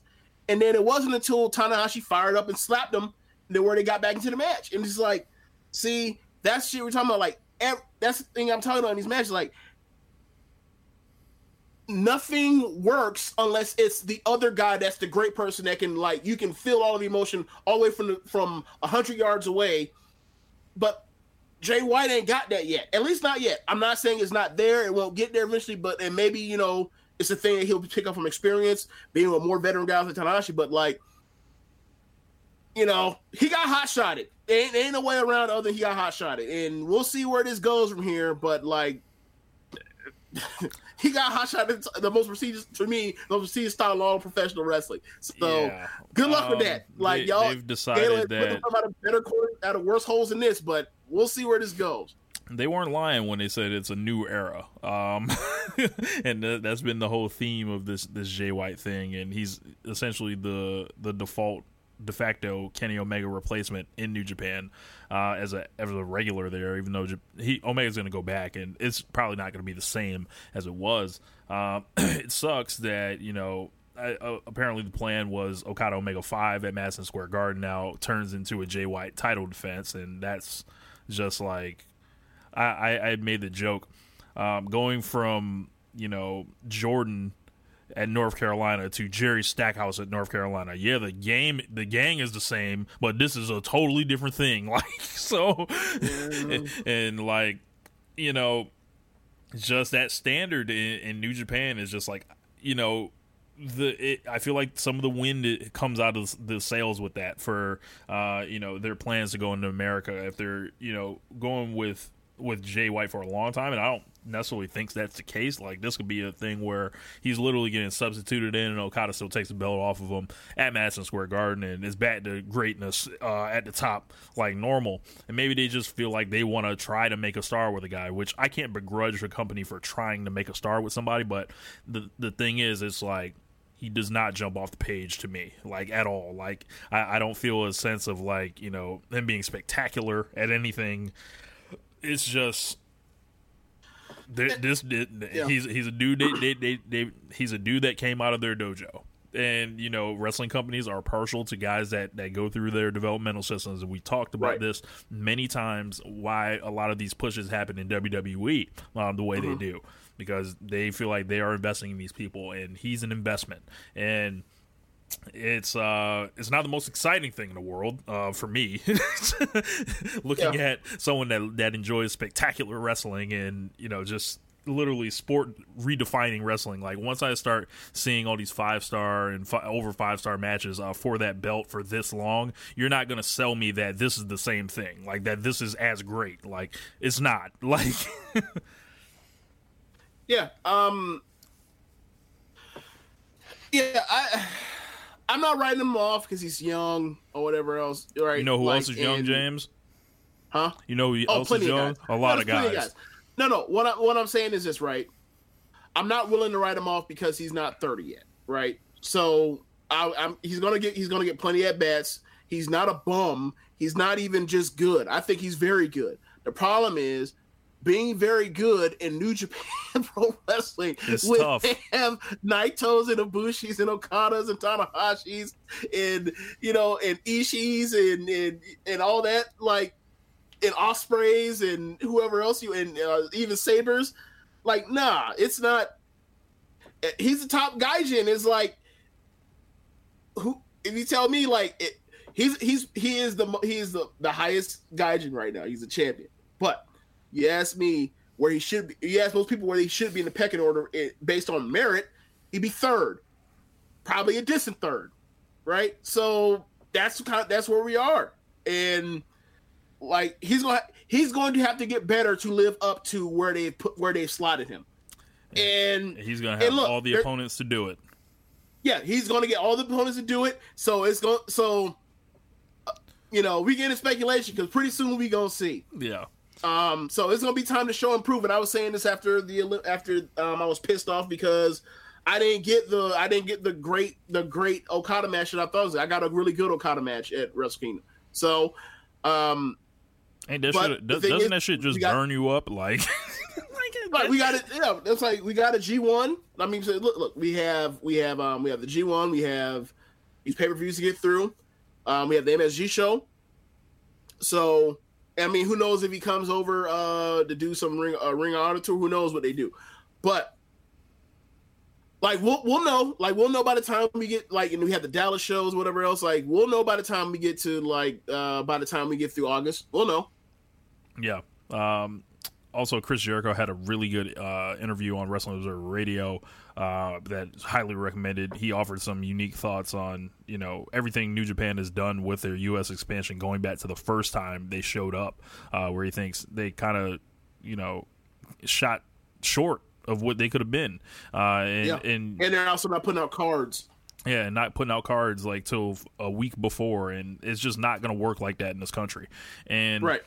[SPEAKER 9] And then it wasn't until Tanahashi fired up and slapped them that where they got back into the match. And it's like, see, that's shit we're talking about. Like, that's the thing I'm talking about in these matches. Like, nothing works unless it's the other guy that's the great person that can like you can feel all of the emotion all the way from the, from hundred yards away. But Jay White ain't got that yet. At least not yet. I'm not saying it's not there. It won't get there eventually, but and maybe you know it's a thing that he'll pick up from experience, being with more veteran guys like Tanahashi. But like, you know, he got hot shotted. There ain't, there ain't no way around other than he got hot shotted, and we'll see where this goes from here. But like, he got hot shot the most prestigious for me, the most prestigious style of all professional wrestling. So
[SPEAKER 8] Yeah.
[SPEAKER 9] good luck with
[SPEAKER 8] Um,
[SPEAKER 9] that. Like
[SPEAKER 8] they-
[SPEAKER 9] y'all,
[SPEAKER 8] they've decided
[SPEAKER 9] put
[SPEAKER 8] that-
[SPEAKER 9] out of better quarter, out of worse holes than this, but we'll see where this goes.
[SPEAKER 8] they weren't lying when they said it's a new era. Um, and th- that's been the whole theme of this this Jay White thing, and he's essentially the the default de facto Kenny Omega replacement in New Japan uh, as a as a regular there. Even though he Omega's going to go back, and it's probably not going to be the same as it was. Um, it sucks that you know. I, uh, apparently, the plan was Okada Omega five at Madison Square Garden. Now turns into a Jay White title defense, and that's just like I, I, I made the joke um, going from you know Jordan at North Carolina to Jerry Stackhouse at North Carolina. Yeah, the game, the gang is the same, but this is a totally different thing. Like so, and, and like you know, just that standard in, in New Japan is just like you know the it, I feel like some of the wind comes out of the sails with that for uh you know their plans to go into America if they're you know going with with Jay White for a long time and I don't necessarily think that's the case. Like this could be a thing where he's literally getting substituted in and Okada still takes the belt off of him at Madison Square Garden and is back to greatness uh, at the top like normal. And maybe they just feel like they want to try to make a star with a guy which I can't begrudge the company for trying to make a star with somebody but the the thing is it's like he does not jump off the page to me like at all. Like I, I, don't feel a sense of like you know him being spectacular at anything it's just this, this yeah. he's he's a dude they, they, they, they, he's a dude that came out of their dojo and you know wrestling companies are partial to guys that that go through their developmental systems and we talked about right. this many times why a lot of these pushes happen in WWE um, the way mm-hmm. they do because they feel like they are investing in these people and he's an investment and it's uh it's not the most exciting thing in the world uh for me looking yeah. at someone that that enjoys spectacular wrestling and you know just literally sport redefining wrestling like once i start seeing all these five star and fi- over five star matches uh, for that belt for this long you're not going to sell me that this is the same thing like that this is as great like it's not like
[SPEAKER 9] Yeah. Um. Yeah, I. I'm not writing him off because he's young or whatever else. Right?
[SPEAKER 8] You know who like, else is young, and, James?
[SPEAKER 9] Huh?
[SPEAKER 8] You know who oh, else is young? A lot no, of guys. guys.
[SPEAKER 9] No, no. What I, what I'm saying is this, right? I'm not willing to write him off because he's not 30 yet, right? So I, am he's gonna get he's gonna get plenty at bats. He's not a bum. He's not even just good. I think he's very good. The problem is being very good in New Japan Pro Wrestling
[SPEAKER 8] it's with tough.
[SPEAKER 9] have Naitos and Ibushis and Okadas and Tanahashis and you know and Ishiis and and and all that like and Ospreays and whoever else you and uh, even Sabres. Like nah it's not he's the top gaijin. Is like who if you tell me like it, he's he's he is the he is the the highest gaijin right now. He's a champion. But you ask me where he should be. You ask most people where he should be in the pecking order eh, based on merit. He'd be third, probably a distant third, right? So that's kind of, that's where we are, and like he's going he's going to have to get better to live up to where they put where they slotted him, and
[SPEAKER 8] he's going to have look, all the opponents to do it.
[SPEAKER 9] Yeah, he's going to get all the opponents to do it. So it's going so. Uh, you know, we get into speculation because pretty soon we gonna see.
[SPEAKER 8] Yeah.
[SPEAKER 9] Um, so it's gonna be time to show improvement. I was saying this after the after um, I was pissed off because I didn't get the I didn't get the great the great Okada match that I thought was. I got a really good Okada match at Wrestle Kingdom. So, um,
[SPEAKER 8] and that shit, doesn't is, that shit just got, burn you up like?
[SPEAKER 9] like we got it. Yeah, it's like we got a G one. I mean, so look, look, we have we have um we have the G one. We have these pay per views to get through. Um, we have the MSG show. So I mean, who knows if he comes over uh, to do some ring uh, ring tour? Who knows what they do? But like we'll we'll know. Like we'll know by the time we get like and we have the Dallas shows, whatever else. Like we'll know by the time we get to like uh by the time we get through August. We'll know.
[SPEAKER 8] Yeah. Um also Chris Jericho had a really good uh interview on Wrestling Observer Radio uh, that highly recommended. He offered some unique thoughts on you know everything New Japan has done with their U.S. expansion, going back to the first time they showed up, uh, where he thinks they kind of you know shot short of what they could have been. Uh, and,
[SPEAKER 9] yeah.
[SPEAKER 8] and
[SPEAKER 9] and they're also not putting out cards.
[SPEAKER 8] Yeah, and not putting out cards like till a week before, and it's just not going to work like that in this country. And
[SPEAKER 9] right.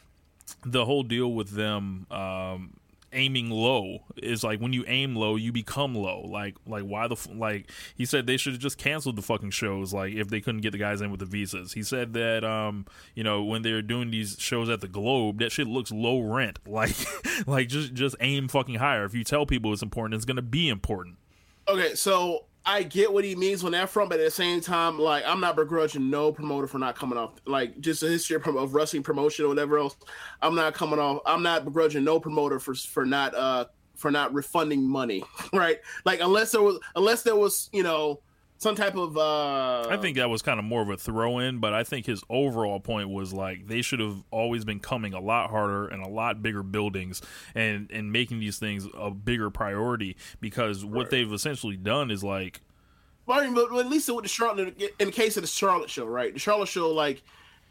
[SPEAKER 8] the whole deal with them, um, aiming low. Is like when you aim low you become low. Like like why the like he said they should have just canceled the fucking shows like if they couldn't get the guys in with the visas. He said that um you know when they're doing these shows at the globe that shit looks low rent. Like like just just aim fucking higher. If you tell people it's important it's gonna be important.
[SPEAKER 9] Okay so I get what he means on that front, but at the same time, like I'm not begrudging no promoter for not coming off. Like just a history of, of wrestling promotion or whatever else. I'm not coming off. I'm not begrudging no promoter for for not uh for not refunding money, right? Like unless there was unless there was you know some type of uh
[SPEAKER 8] I think that was kind of more of a throw in, but I think his overall point was like they should have always been coming a lot harder and a lot bigger buildings and and making these things a bigger priority because what they've essentially done is like
[SPEAKER 9] Well, I mean, but at least with the Charlotte, in the case of the Charlotte show, right? The Charlotte show, like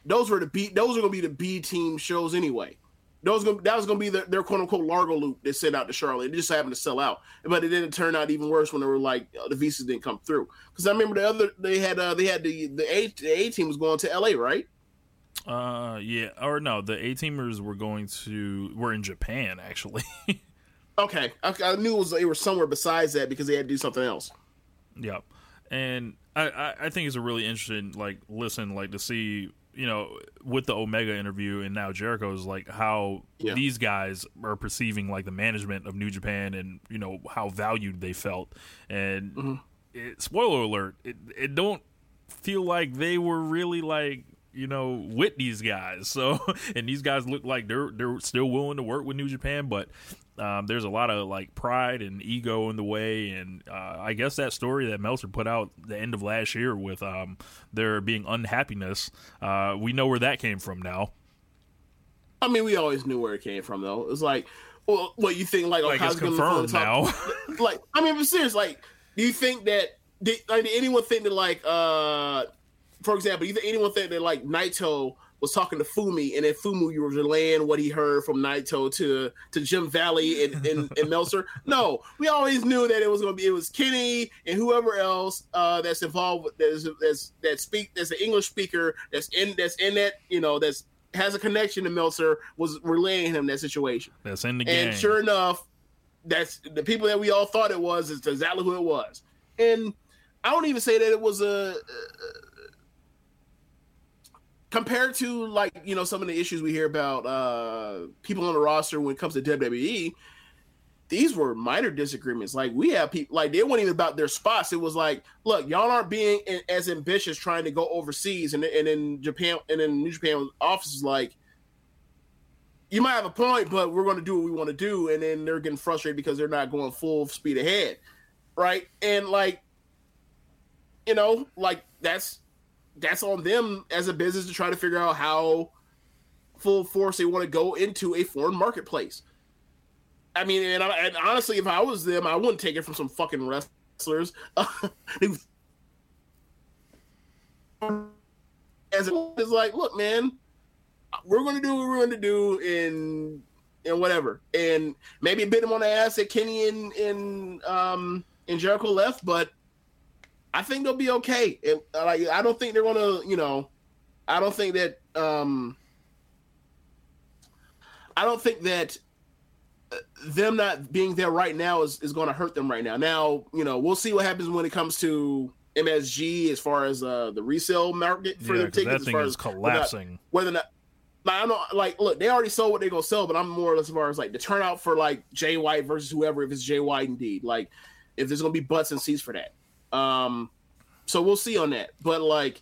[SPEAKER 9] those were the B, those are gonna be the B team shows anyway. Those gonna, that was gonna be their, their quote unquote Largo loop that sent out to Charlotte. It just happened to sell out, but it didn't turn out even worse when they were like uh, the visas didn't come through. Because I remember the other they had uh, they had the the A the A team was going to L.A. right?
[SPEAKER 8] uh yeah or no the A teamers were going to were in Japan actually.
[SPEAKER 9] Okay, I, I knew it was they were somewhere besides that because they had to do something else.
[SPEAKER 8] Yep. And I, I, I think it's a really interesting like listen like to see you know with the Omega interview and now Jericho's like how
[SPEAKER 9] Yeah.
[SPEAKER 8] these guys are perceiving like the management of New Japan and you know how valued they felt. And mm-hmm. it, spoiler alert it it don't feel like they were really like you know with these guys. So and these guys look like they're they're still willing to work with New Japan but um, there's a lot of like pride and ego in the way and uh, I guess that story that Meltzer put out the end of last year with um, there being unhappiness uh, we know where that came from now
[SPEAKER 9] I mean, we always knew where it came from, though. It's like, well, what you think? Like,
[SPEAKER 8] Like, it's confirmed
[SPEAKER 9] talk- like, I mean, but serious. Like, do you think that? Did, like, did anyone think that, like, uh, for example, do you think anyone think that like Naito was talking to Fumi, and then Fumi you were relaying what he heard from Naito to to Jim Valley and, and, and Meltzer? No, we always knew that it was going to be it was Kenny and whoever else uh, that's involved that's, that's that speak that's an English speaker that's in that's in that you know that's has a connection to Meltzer was relaying him that situation.
[SPEAKER 8] that's in the game
[SPEAKER 9] And sure enough, that's the people that we all thought it was is exactly who it was. And I don't even say that it was a compared to like you know some of the issues we hear about uh people on the roster when it comes to WWE. These were minor disagreements. Like we have people like they weren't even about their spots. It was like, look, y'all aren't being as ambitious trying to go overseas, and and in Japan and in New Japan offices like you might have a point, but we're going to do what we want to do. And then they're getting frustrated because they're not going full speed ahead. Right. And like, you know, like that's, that's on them as a business to try to figure out how full force they want to go into a foreign marketplace. I mean, and, I, and honestly, if I was them, I wouldn't take it from some fucking wrestlers. as it is like, look, man, we're going to do what we're going to do and and whatever. And maybe bit him on the ass that Kenny and and um and Jericho left, but I think they'll be okay. And uh, like I don't think they're going to, you know, I don't think that um I don't think that uh, them not being there right now is, is going to hurt them right now. Now, you know, we'll see what happens when it comes to MSG as far as uh, the resale market for
[SPEAKER 8] yeah,
[SPEAKER 9] their tickets.
[SPEAKER 8] that
[SPEAKER 9] as
[SPEAKER 8] thing
[SPEAKER 9] far
[SPEAKER 8] is
[SPEAKER 9] as whether or not-
[SPEAKER 8] collapsing
[SPEAKER 9] whether or not like, I don't like look, they already sold what they're gonna sell, but I'm more or less as far as like the turnout for like Jay White versus whoever if it's Jay White indeed. Like if there's gonna be butts and seats for that. Um so we'll see on that. But like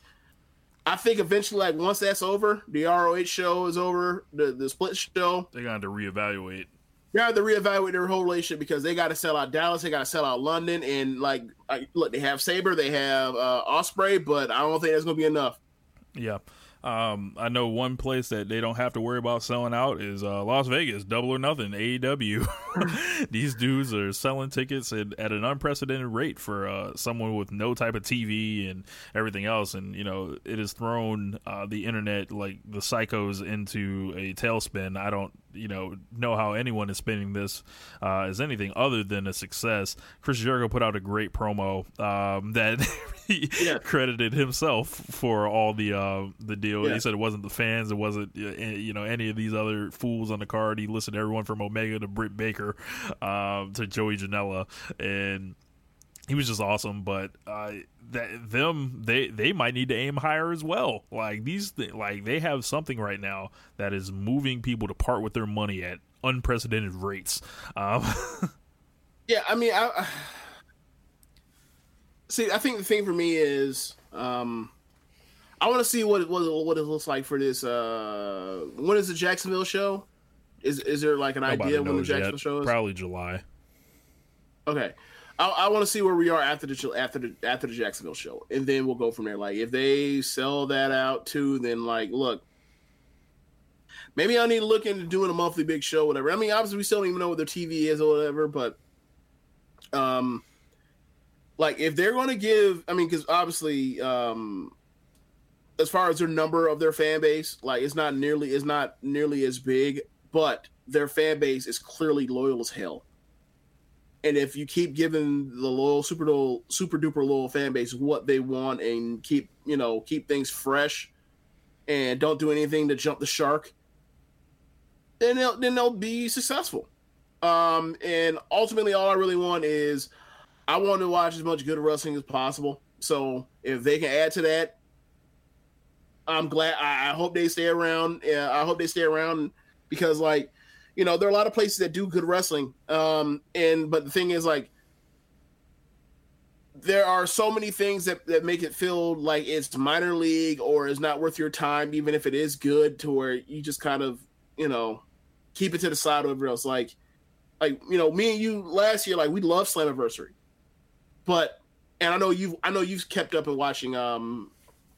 [SPEAKER 9] I think eventually like once that's over, the ROH show is over, the the split show,
[SPEAKER 8] They got to reevaluate
[SPEAKER 9] they have to reevaluate their whole relationship because they got to sell out Dallas, they got to sell out London, and like, like look, they have Sabre, they have uh, Ospreay, but I don't think that's gonna be enough.
[SPEAKER 8] Yeah. Um, I know one place that they don't have to worry about selling out is uh, Las Vegas, double or nothing, AEW. These dudes are selling tickets at, at an unprecedented rate for uh, someone with no type of TV and everything else. And, you know, it has thrown uh, the internet, like the psychos, into a tailspin. I don't, you know, know how anyone is spinning this uh, as anything other than a success. Chris Jericho put out a great promo um, that he
[SPEAKER 9] Yeah.
[SPEAKER 8] credited himself for all the uh, the deal.
[SPEAKER 9] Yeah.
[SPEAKER 8] He said it wasn't the fans, it wasn't uh, you know any of these other fools on the card. He listed everyone from Omega to Britt Baker um, to Joey Janela, and he was just awesome. But uh, that them they they might need to aim higher as well. Like these th- like they have something right now that is moving people to part with their money at unprecedented rates. Um,
[SPEAKER 9] Yeah, I mean, I, I see. I think the thing for me is, um, I want to see what it, what it, what it looks like for this. Uh, when is the Jacksonville show? Is is there like an
[SPEAKER 8] nobody
[SPEAKER 9] idea when the Jacksonville
[SPEAKER 8] yet.
[SPEAKER 9] show is?
[SPEAKER 8] Probably July.
[SPEAKER 9] Okay. I, I want to see where we are after the after the after the Jacksonville show, and then we'll go from there. Like if they sell that out too, then like look, maybe I need to look into doing a monthly big show, whatever. I mean, obviously we still don't even know what their TV is or whatever, but um, like if they're going to give, I mean, because obviously um, as far as their number of their fan base, like it's not nearly it's not nearly as big, but their fan base is clearly loyal as hell. And if you keep giving the loyal super loyal, super duper loyal fan base what they want and keep you know keep things fresh and don't do anything to jump the shark, then they'll then they'll be successful. Um, and ultimately, all I really want is I want to watch as much good wrestling as possible. So if they can add to that, I'm glad. I, I hope they stay around. Yeah, I hope they stay around because, like, you know, there are a lot of places that do good wrestling. Um, and but the thing is, like, there are so many things that that make it feel like it's minor league or is not worth your time, even if it is good. To where you just kind of, you know, keep it to the side of everyone else. Like, like you know, me and you last year, like we love Slammiversary, but and I know you've I know you've kept up and watching um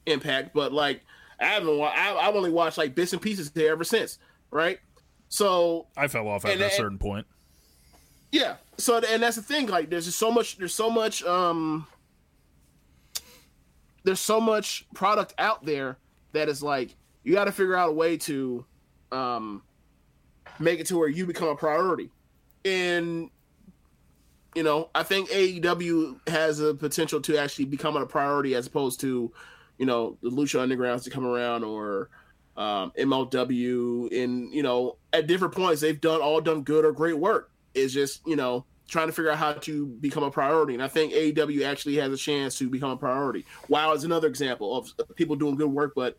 [SPEAKER 9] Impact, but like I haven't. wa- I, I've only watched like bits and pieces there ever since, right? So
[SPEAKER 8] I fell off at a certain point.
[SPEAKER 9] yeah. So and that's the thing. Like, there's just so much. There's so much. Um. There's so much product out there that is like you got to figure out a way to, um, make it to where you become a priority, and you know I think AEW has a potential to actually become a priority as opposed to, you know, the Lucha Undergrounds to come around or um, MLW. And you know, at different points, they've done all done good or great work. It's just you know trying to figure out how to become a priority. And I think AEW actually has a chance to become a priority. WoW is another example of people doing good work, but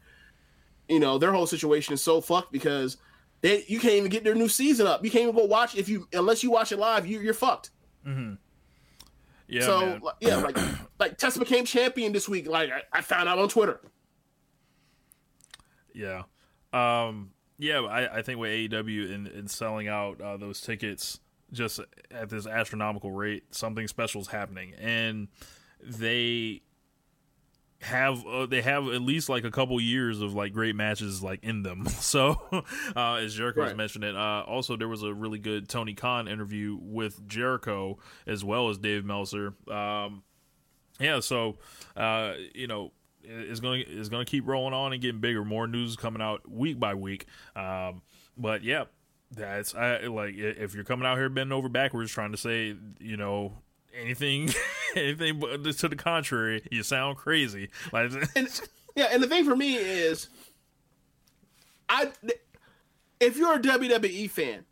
[SPEAKER 9] you know their whole situation is so fucked because they you can't even get their new season up. You can't even go watch if you unless you watch it live. You, you're fucked.
[SPEAKER 8] Mm-hmm. Yeah,
[SPEAKER 9] so
[SPEAKER 8] man.
[SPEAKER 9] yeah, like like Tessa became champion this week. Like I, I found out on Twitter.
[SPEAKER 8] Yeah. Um, yeah, I, I think with AEW and, and selling out uh, those tickets just at this astronomical rate, something special is happening, and they have uh, they have at least like a couple years of like great matches like in them. So uh, as Jericho was
[SPEAKER 10] Right.
[SPEAKER 8] mentioning, uh, also there was a really good Tony Khan interview with Jericho as well as Dave Meltzer. Um, yeah, so uh, you know it's going it's going to keep rolling on and getting bigger. More news coming out week by week. Um, but yeah, that's I like if you're coming out here bending over backwards trying to say you know anything anything but to the contrary, you sound crazy. Like
[SPEAKER 9] Yeah, and the thing for me is, I if you're a WWE fan,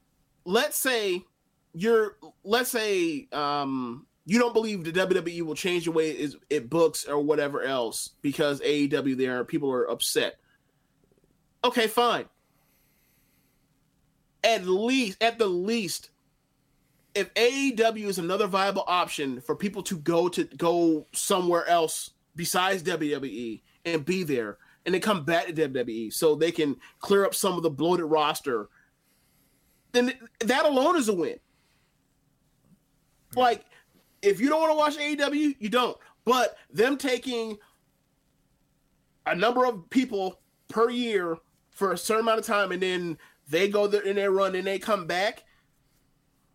[SPEAKER 9] let's say you're let's say um you don't believe the WWE will change the way it, it books or whatever else because AEW there people are upset. Okay, fine. At least, at the least, if AEW is another viable option for people to go to go somewhere else besides WWE and be there, and then come back to WWE so they can clear up some of the bloated roster, then that alone is a win. Like, if you don't want to watch AEW, you don't. But them taking a number of people per year for a certain amount of time, and then they go there in their run and they come back.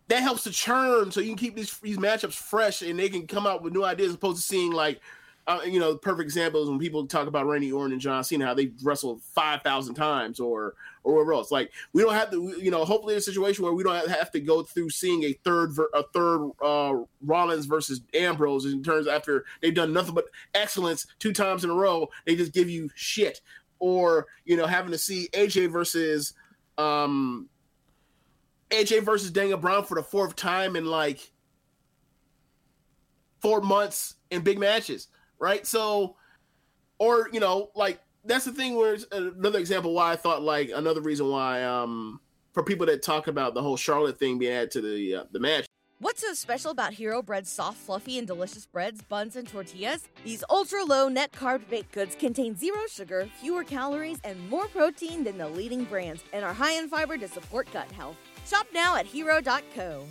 [SPEAKER 9] That helps to churn, so you can keep these these matchups fresh, and they can come out with new ideas, as opposed to seeing like, uh, you know, perfect example is when people talk about Randy Orton and John Cena, how they wrestled five thousand times, or or whatever else. Like we don't have to, you know, hopefully in a situation where we don't have to go through seeing a third a third uh, Rollins versus Ambrose in terms after they've done nothing but excellence two times in a row, they just give you shit, or you know, having to see AJ versus um AJ versus Daniel Bryan for the fourth time in like four months in big matches, right? So, or you know, like that's the thing where it's another example why I thought like another reason why um for people that talk about the whole Charlotte thing being added to the uh, the match.
[SPEAKER 11] What's so special about Hero Bread's soft, fluffy, and delicious breads, buns, and tortillas? These ultra low net carb baked goods contain zero sugar, fewer calories, and more protein than the leading brands, and are high in fiber to support gut health. Shop now at hero.co.